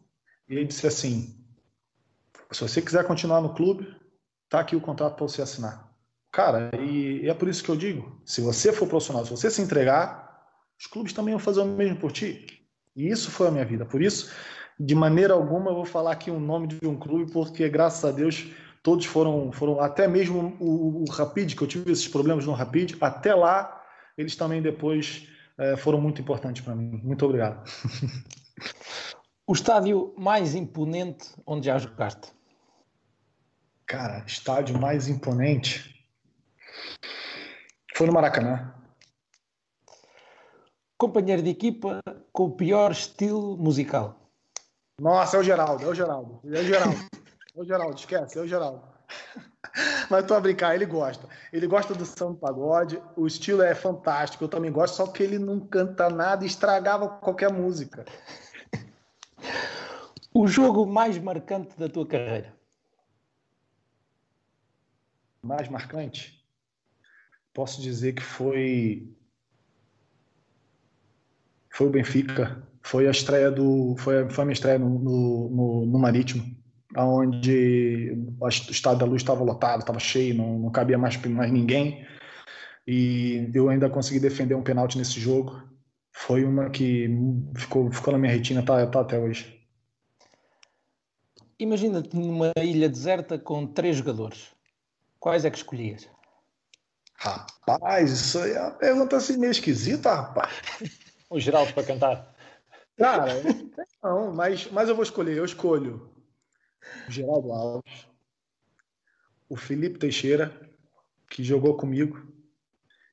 e ele disse assim: se você quiser continuar no clube, tá aqui o contrato para você assinar. Cara, e é por isso que eu digo: se você for profissional, se você se entregar, os clubes também vão fazer o mesmo por ti. E isso foi a minha vida. Por isso, de maneira alguma, eu vou falar aqui o um nome de um clube, porque graças a Deus todos foram, foram até mesmo o, o Rapid, que eu tive esses problemas no Rapid, até lá, eles também depois é, foram muito importantes para mim. Muito obrigado. O estádio mais imponente onde já jogaste? Cara, estádio mais imponente foi no Maracanã companheiro de equipa com o pior estilo musical? Nossa, é o Geraldo, é o Geraldo. É o Geraldo. É o Geraldo, esquece, é o Geraldo. Mas tô a brincar, ele gosta. Ele gosta do samba pagode, o estilo é fantástico, eu também gosto, só que ele não canta nada e estragava qualquer música. O jogo mais marcante da tua carreira? Mais marcante? Posso dizer que foi foi o Benfica. Foi a estreia do. Foi, foi a minha estreia no, no, no Marítimo, onde o estado da luz estava lotado, estava cheio, não, não cabia mais, mais ninguém. E eu ainda consegui defender um pênalti nesse jogo. Foi uma que ficou, ficou na minha retina, tá, tá até hoje. Imagina-te numa ilha deserta com três jogadores. Quais é que escolhias? Rapaz, isso aí é uma pergunta assim meio esquisita, rapaz o Geraldo para cantar? Cara, não, mas, mas eu vou escolher. Eu escolho o Geraldo Alves, o Felipe Teixeira, que jogou comigo,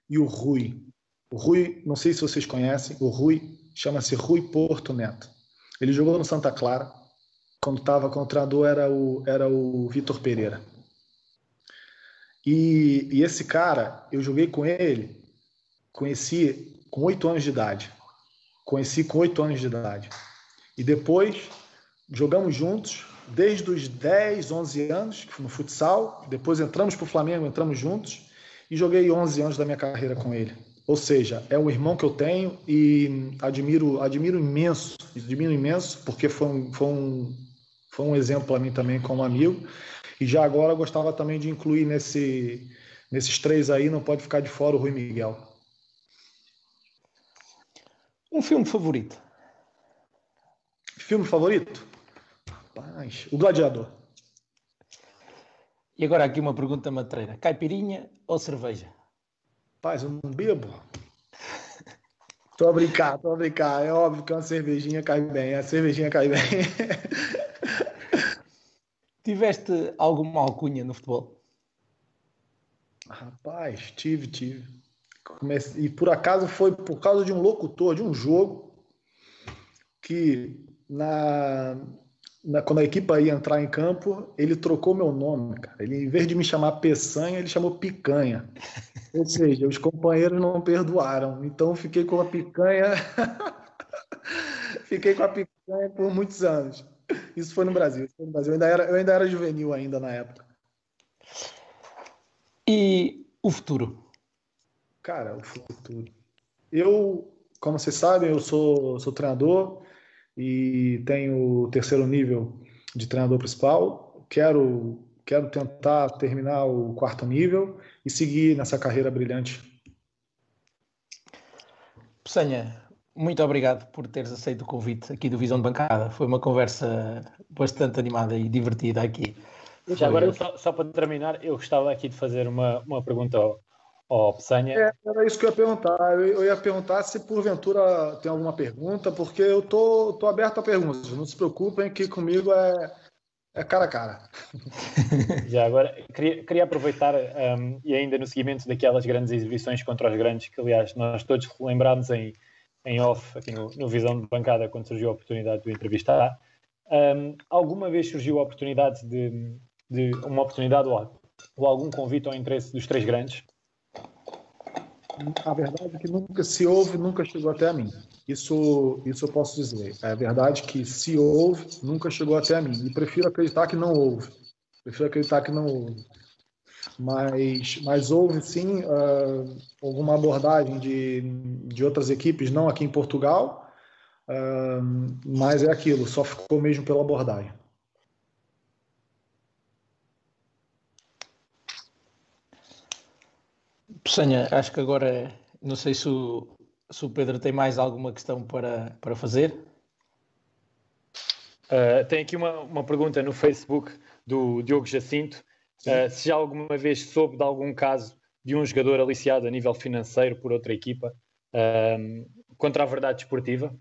e o Rui. O Rui, não sei se vocês conhecem, o Rui chama-se Rui Porto Neto. Ele jogou no Santa Clara, quando estava com o treinador era o, era o Vitor Pereira. E, e esse cara, eu joguei com ele, conheci com oito anos de idade. Conheci com oito anos de idade. E depois jogamos juntos desde os 10, 11 anos no futsal. Depois entramos para o Flamengo, entramos juntos e joguei 11 anos da minha carreira com ele. Ou seja, é um irmão que eu tenho e admiro, admiro imenso, admiro imenso, porque foi um, foi um, foi um exemplo para mim também como amigo. E já agora eu gostava também de incluir nesse, nesses três aí, não pode ficar de fora o Rui Miguel. Um filme favorito? Filme favorito? Rapaz, O Gladiador. E agora aqui uma pergunta matreira. Caipirinha ou cerveja? Paz, eu não bebo. Tô a brincar, tô a brincar. É óbvio que uma cervejinha cai bem. A cervejinha cai bem. Tiveste alguma alcunha no futebol? Rapaz, tive, tive. E por acaso foi por causa de um locutor de um jogo que na, na, quando a equipa ia entrar em campo, ele trocou meu nome, cara. Ele, em vez de me chamar Peçanha, ele chamou Picanha. Ou seja, os companheiros não perdoaram. Então fiquei com a picanha. fiquei com a picanha por muitos anos. Isso foi no Brasil. Foi no Brasil. Eu, ainda era, eu ainda era juvenil ainda na época. E o futuro? Cara, o futuro. Eu, como vocês sabem, eu sou, sou treinador e tenho o terceiro nível de treinador principal. Quero, quero tentar terminar o quarto nível e seguir nessa carreira brilhante. Pessanha, muito obrigado por teres aceito o convite aqui do Visão de Bancada. Foi uma conversa bastante animada e divertida aqui. Já agora, só, só, para terminar, eu gostava aqui de fazer uma, uma pergunta ao, ao Peçanha. É, era isso que eu ia perguntar. Eu, eu, ia perguntar se porventura tem alguma pergunta, porque eu tô, tô aberto a perguntas. Não se preocupem que comigo é, é cara a cara. Já agora, queria, queria aproveitar, um, e ainda no seguimento daquelas grandes exibições contra os grandes, que aliás nós todos lembrámos em, em off, aqui no, no Visão de Bancada, quando surgiu a oportunidade de entrevistar. Um, alguma vez surgiu a oportunidade de, de uma oportunidade ou, ou algum convite ao interesse dos três grandes? A verdade é que nunca se houve, nunca chegou até a mim. Isso, isso eu posso dizer. É verdade que se houve, nunca chegou até a mim. E prefiro acreditar que não houve. Prefiro acreditar que não houve. Mas, mas houve sim uh, alguma abordagem de, de outras equipes, não aqui em Portugal, uh, mas é aquilo, só ficou mesmo pela abordagem. Pessanha, acho que agora não sei se o, se o Pedro tem mais alguma questão para, para fazer. Uh, tem aqui uma, uma pergunta no Facebook do Diogo Jacinto. Uh, se já alguma vez soube de algum caso de um jogador aliciado a nível financeiro por outra equipa uh, contra a verdade esportiva?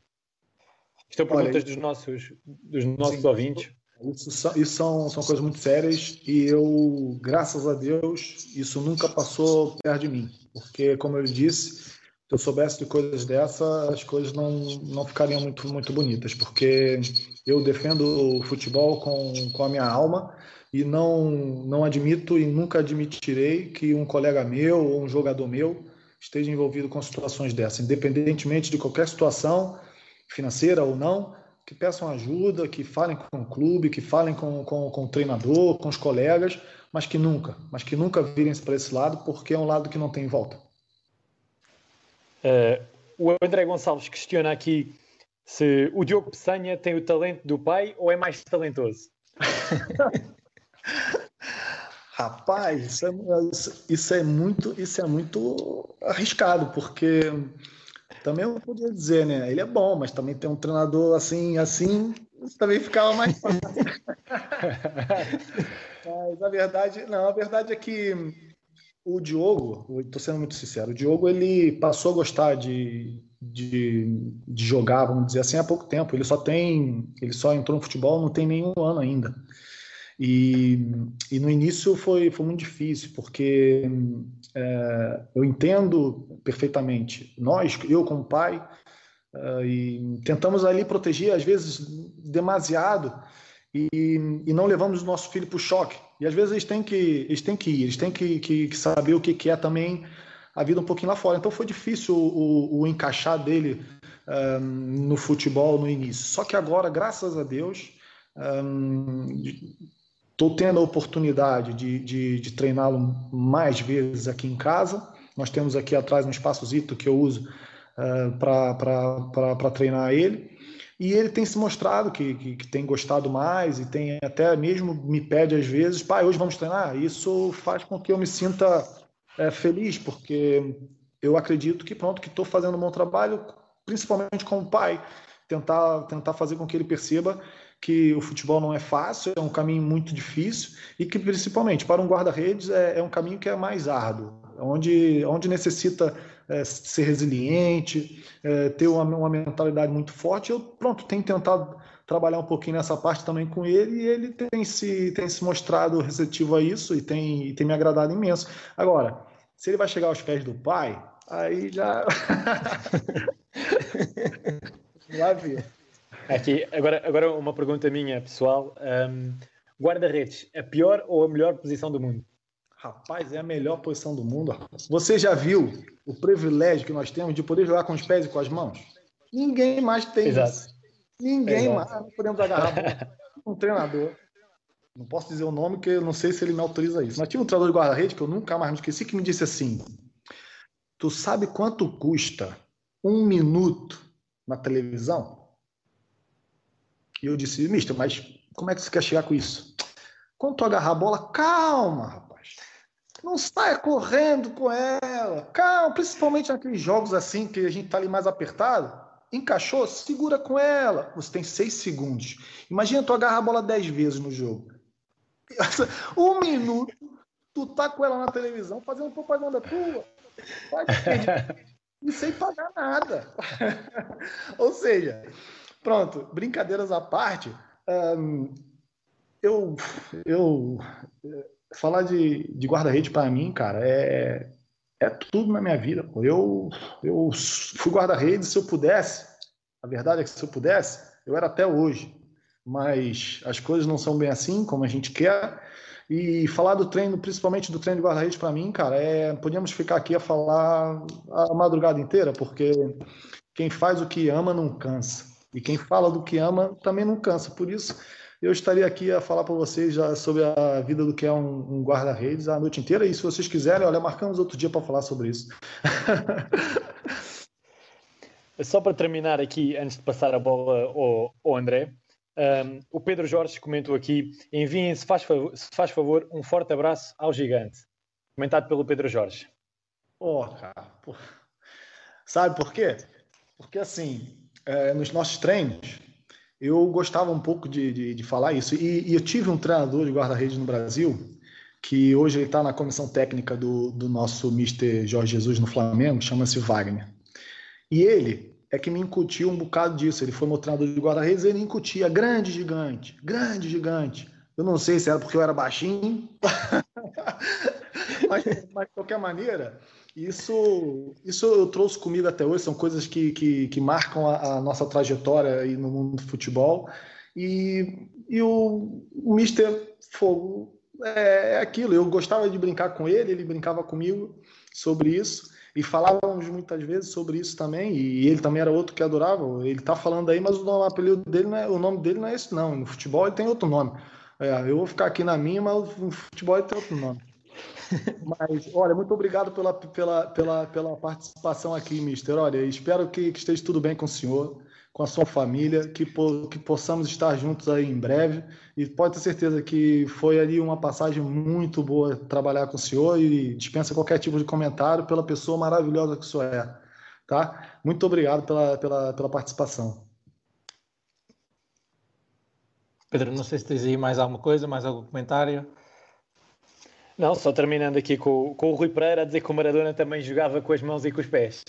Isto são perguntas Olha, dos nossos, dos nossos sim, ouvintes. Isso, são, isso são, são coisas muito sérias e eu, graças a Deus, isso nunca passou perto de mim. Porque, como eu disse, se eu soubesse de coisas dessa, as coisas não, não ficariam muito, muito bonitas. Porque eu defendo o futebol com, com a minha alma e não, não admito e nunca admitirei que um colega meu ou um jogador meu esteja envolvido com situações dessas, independentemente de qualquer situação, financeira ou não que peçam ajuda, que falem com o clube, que falem com, com, com o treinador, com os colegas, mas que nunca, mas que nunca virem para esse lado, porque é um lado que não tem volta. Uh, o André Gonçalves questiona aqui se o Diogo Peçanha tem o talento do pai ou é mais talentoso. Rapaz, isso é, isso é, muito, isso é muito arriscado, porque também eu podia dizer, né? Ele é bom, mas também tem um treinador assim, assim, também ficava mais fácil. mas a verdade, não, a verdade é que o Diogo, estou sendo muito sincero, o Diogo ele passou a gostar de, de, de, jogar, vamos dizer assim, há pouco tempo. Ele só tem, ele só entrou no futebol, não tem nenhum ano ainda. E, e no início foi, foi muito difícil, porque é, eu entendo perfeitamente. Nós, eu como pai, é, e tentamos ali proteger, às vezes, demasiado, e, e não levamos o nosso filho para o choque. E às vezes eles têm que, eles têm que ir, eles têm que, que, que saber o que, que é também a vida um pouquinho lá fora. Então foi difícil o, o encaixar dele um, no futebol no início. Só que agora, graças a Deus, um, Estou tendo a oportunidade de, de, de treiná-lo mais vezes aqui em casa. Nós temos aqui atrás um espaçozito que eu uso uh, para treinar ele. E ele tem se mostrado que, que, que, tem gostado mais e tem até mesmo me pede às vezes, pai, hoje vamos treinar. Isso faz com que eu me sinta é, feliz, porque eu acredito que pronto, que estou fazendo um bom trabalho principalmente como pai, tentar, tentar fazer com que ele perceba que o futebol não é fácil, é um caminho muito difícil e que, principalmente, para um guarda-redes é, é, um caminho que é mais árduo, onde, onde necessita é, ser resiliente, é, ter uma, uma mentalidade muito forte. Eu, pronto, tenho tentado trabalhar um pouquinho nessa parte também com ele e ele tem se, tem se mostrado receptivo a isso e tem, e tem me agradado imenso. Agora, se ele vai chegar aos pés do pai, aí já. Lá ver. Aqui, agora, agora uma pergunta minha, pessoal. Um, Guarda-redes, a pior ou a melhor posição do mundo? Rapaz, é a melhor posição do mundo. Você já viu o privilégio que nós temos de poder jogar com os pés e com as mãos? Ninguém mais tem Exato. isso. Ninguém Exato. mais. Podemos agarrar um treinador. Não posso dizer o nome, porque eu não sei se ele me autoriza isso. Mas tinha um treinador de guarda-rede que eu nunca mais me esqueci, que me disse assim: Tu sabe quanto custa um minuto na televisão? E eu disse, mister, mas como é que você quer chegar com isso? Quando tu agarrar a bola, calma, rapaz. Não saia correndo com ela. Calma, principalmente naqueles jogos assim que a gente tá ali mais apertado. Encaixou, segura com ela. Você tem seis segundos. Imagina tu agarrar a bola dez vezes no jogo. Um minuto, tu tá com ela na televisão fazendo propaganda tua. Vai e sem pagar nada. Ou seja, Pronto, brincadeiras à parte, eu, eu falar de, de guarda-rede para mim, cara, é, é tudo na minha vida. Eu, eu fui guarda-rede se eu pudesse. A verdade é que se eu pudesse, eu era até hoje. Mas as coisas não são bem assim como a gente quer. E falar do treino, principalmente do treino de guarda-rede, para mim, cara, é podíamos ficar aqui a falar a madrugada inteira, porque quem faz o que ama não cansa. E quem fala do que ama também não cansa. Por isso, eu estaria aqui a falar para vocês já sobre a vida do que é um, um guarda-redes a noite inteira. E se vocês quiserem, olha, marcamos outro dia para falar sobre isso. Só para terminar aqui, antes de passar a bola ao, ao André, um, o Pedro Jorge comentou aqui: enviem, se faz, favor, se faz favor, um forte abraço ao gigante. Comentado pelo Pedro Jorge. Oh, cara, sabe por quê? Porque assim, é, nos nossos treinos, eu gostava um pouco de, de, de falar isso. E, e, eu tive um treinador de guarda-redes no Brasil, que hoje ele está na comissão técnica do, do nosso Mister Jorge Jesus no Flamengo, chama-se Wagner. E ele é que me incutiu um bocado disso. Ele foi meu treinador de guarda-redes ele incutia grande gigante, grande gigante. Eu não sei se era porque eu era baixinho, mas, mas de qualquer maneira, isso, isso eu trouxe comigo até hoje, são coisas que, que, que marcam a, a, nossa trajetória aí no mundo do futebol. E, e o, o Mister Fogo é, é aquilo, eu gostava de brincar com ele, ele brincava comigo sobre isso. E falávamos muitas vezes sobre isso também, e ele também era outro que adorava. Ele está falando aí, mas o nome, o apelido dele não é, o nome dele não é esse, não. No futebol ele tem outro nome. É, eu vou ficar aqui na minha, mas no futebol ele tem outro nome. Mas, olha, muito obrigado pela, pela, pela, pela participação aqui, mister. Olha, espero que, que, esteja tudo bem com o senhor, com a sua família, que, po, que possamos estar juntos aí em breve. E pode ter certeza que foi ali uma passagem muito boa trabalhar com o senhor e dispensa qualquer tipo de comentário pela pessoa maravilhosa que o senhor é. Tá? Muito obrigado pela, pela, pela participação. Pedro, não sei se tens aí mais alguma coisa, mais algum comentário. Não, só terminando aqui com, com o Rui Pereira a dizer que o Maradona também jogava com as mãos e com os pés.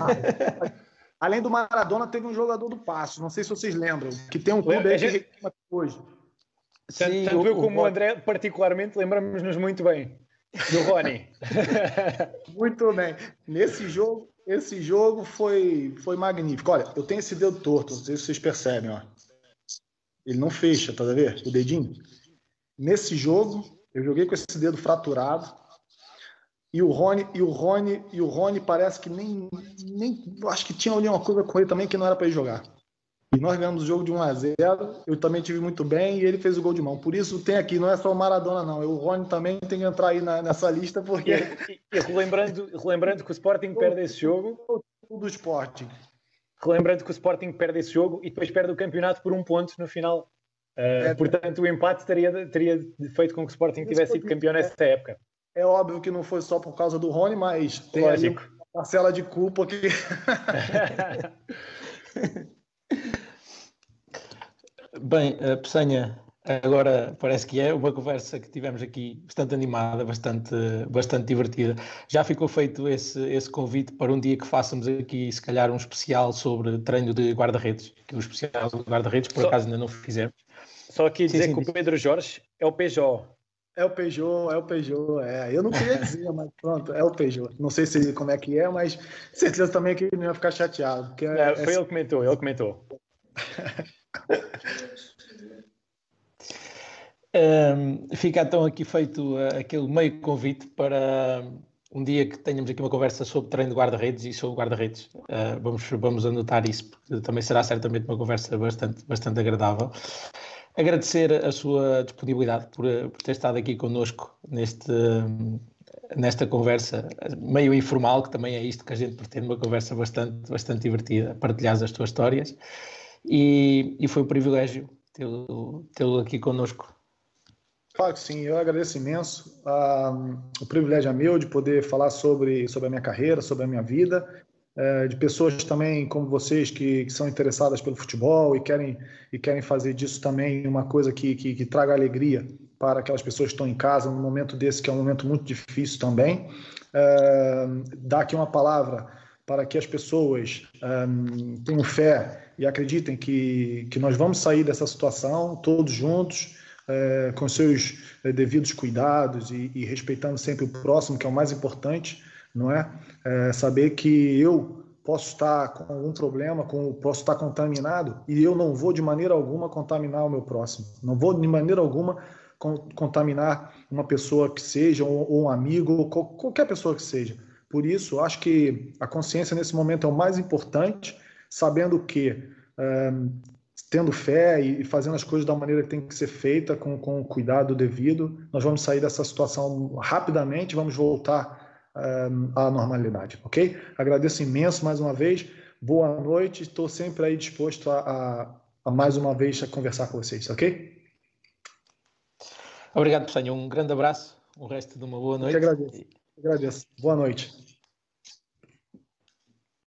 Ah, além do Maradona, teve um jogador do Passo, não sei se vocês lembram, que tem um clube aí gente... que hoje. Tanto, Sim, tanto eu como o André, particularmente, lembramos-nos muito bem do Rony. muito bem. Nesse jogo, esse jogo foi, foi magnífico. Olha, eu tenho esse dedo torto, não sei se vocês percebem, ó. Ele não fecha, tá vendo? O dedinho. Nesse jogo, eu joguei com esse dedo fraturado. E o Rony, e o Rony, e o Rony parece que nem, nem acho que tinha ali uma coisa com ele também que não era para ele jogar. E nós ganhamos o jogo de 1 a 0. Eu também tive muito bem e ele fez o gol de mão. Por isso tem aqui, não é só o Maradona não. O Rony também tem que entrar aí na, nessa lista porque e, e, relembrando, relembrando que o Sporting perde esse jogo do Sporting. Relembrando que o Sporting perde esse jogo e depois perde o campeonato por um ponto no final Uh, é, portanto, o empate teria, teria feito com que o Sporting tivesse sido campeão nessa época. É óbvio que não foi só por causa do Rony, mas tem ali, parcela de culpa que. Bem, uh, Peçanha, agora parece que é uma conversa que tivemos aqui bastante animada, bastante, bastante divertida. Já ficou feito esse, esse convite para um dia que façamos aqui, se calhar, um especial sobre treino de guarda-redes, que o especial de guarda-redes, por Só... acaso, ainda não fizemos. Só aqui dizer sim, sim, que o Pedro Jorge é o Peugeot. É o Peugeot, é o Peugeot, é. Eu não queria dizer, mas pronto, é o Peugeot. Não sei se como é que é, mas certeza também que ele não ia ficar chateado. Porque é, é, foi é... ele que comentou, ele comentou. um, fica então aqui feito uh, aquele meio convite para um dia que tenhamos aqui uma conversa sobre treino de guarda-redes e sobre guarda-redes. Uh, vamos, vamos anotar isso, porque também será certamente uma conversa bastante, bastante agradável. Agradecer a sua disponibilidade por, por ter estado aqui connosco neste, nesta conversa meio informal, que também é isto que a gente pretende, uma conversa bastante, bastante divertida, partilhar as tuas histórias. E, e foi um privilégio tê-lo tê aqui connosco. Claro que sim, eu agradeço imenso. O privilégio é meu de poder falar sobre, sobre a minha carreira, sobre a minha vida, uh, de pessoas também como vocês que, que, são interessadas pelo futebol e querem, e querem fazer disso também uma coisa que, que, que traga alegria para aquelas pessoas que estão em casa num momento desse que é um momento muito difícil também. Uh, dar aqui uma palavra para que as pessoas um, tenham fé e acreditem que, que nós vamos sair dessa situação todos juntos é, com seus é, devidos cuidados e, e, respeitando sempre o próximo, que é o mais importante, não é? é? Saber que eu posso estar com algum problema, com, posso estar contaminado e eu não vou de maneira alguma contaminar o meu próximo, não vou de maneira alguma contaminar uma pessoa que seja, ou, um amigo, ou qualquer pessoa que seja. Por isso, acho que a consciência nesse momento é o mais importante, sabendo que tendo fé e fazendo as coisas da maneira que tem que ser feita, com, com o cuidado devido, nós vamos sair dessa situação rapidamente, vamos voltar um, à normalidade, ok? Agradeço imenso mais uma vez, boa noite, estou sempre aí disposto a, a, a, mais uma vez a conversar com vocês, ok? Obrigado, Pessanha, um grande abraço, o resto de uma boa noite. Eu que agradeço, agradeço. boa noite.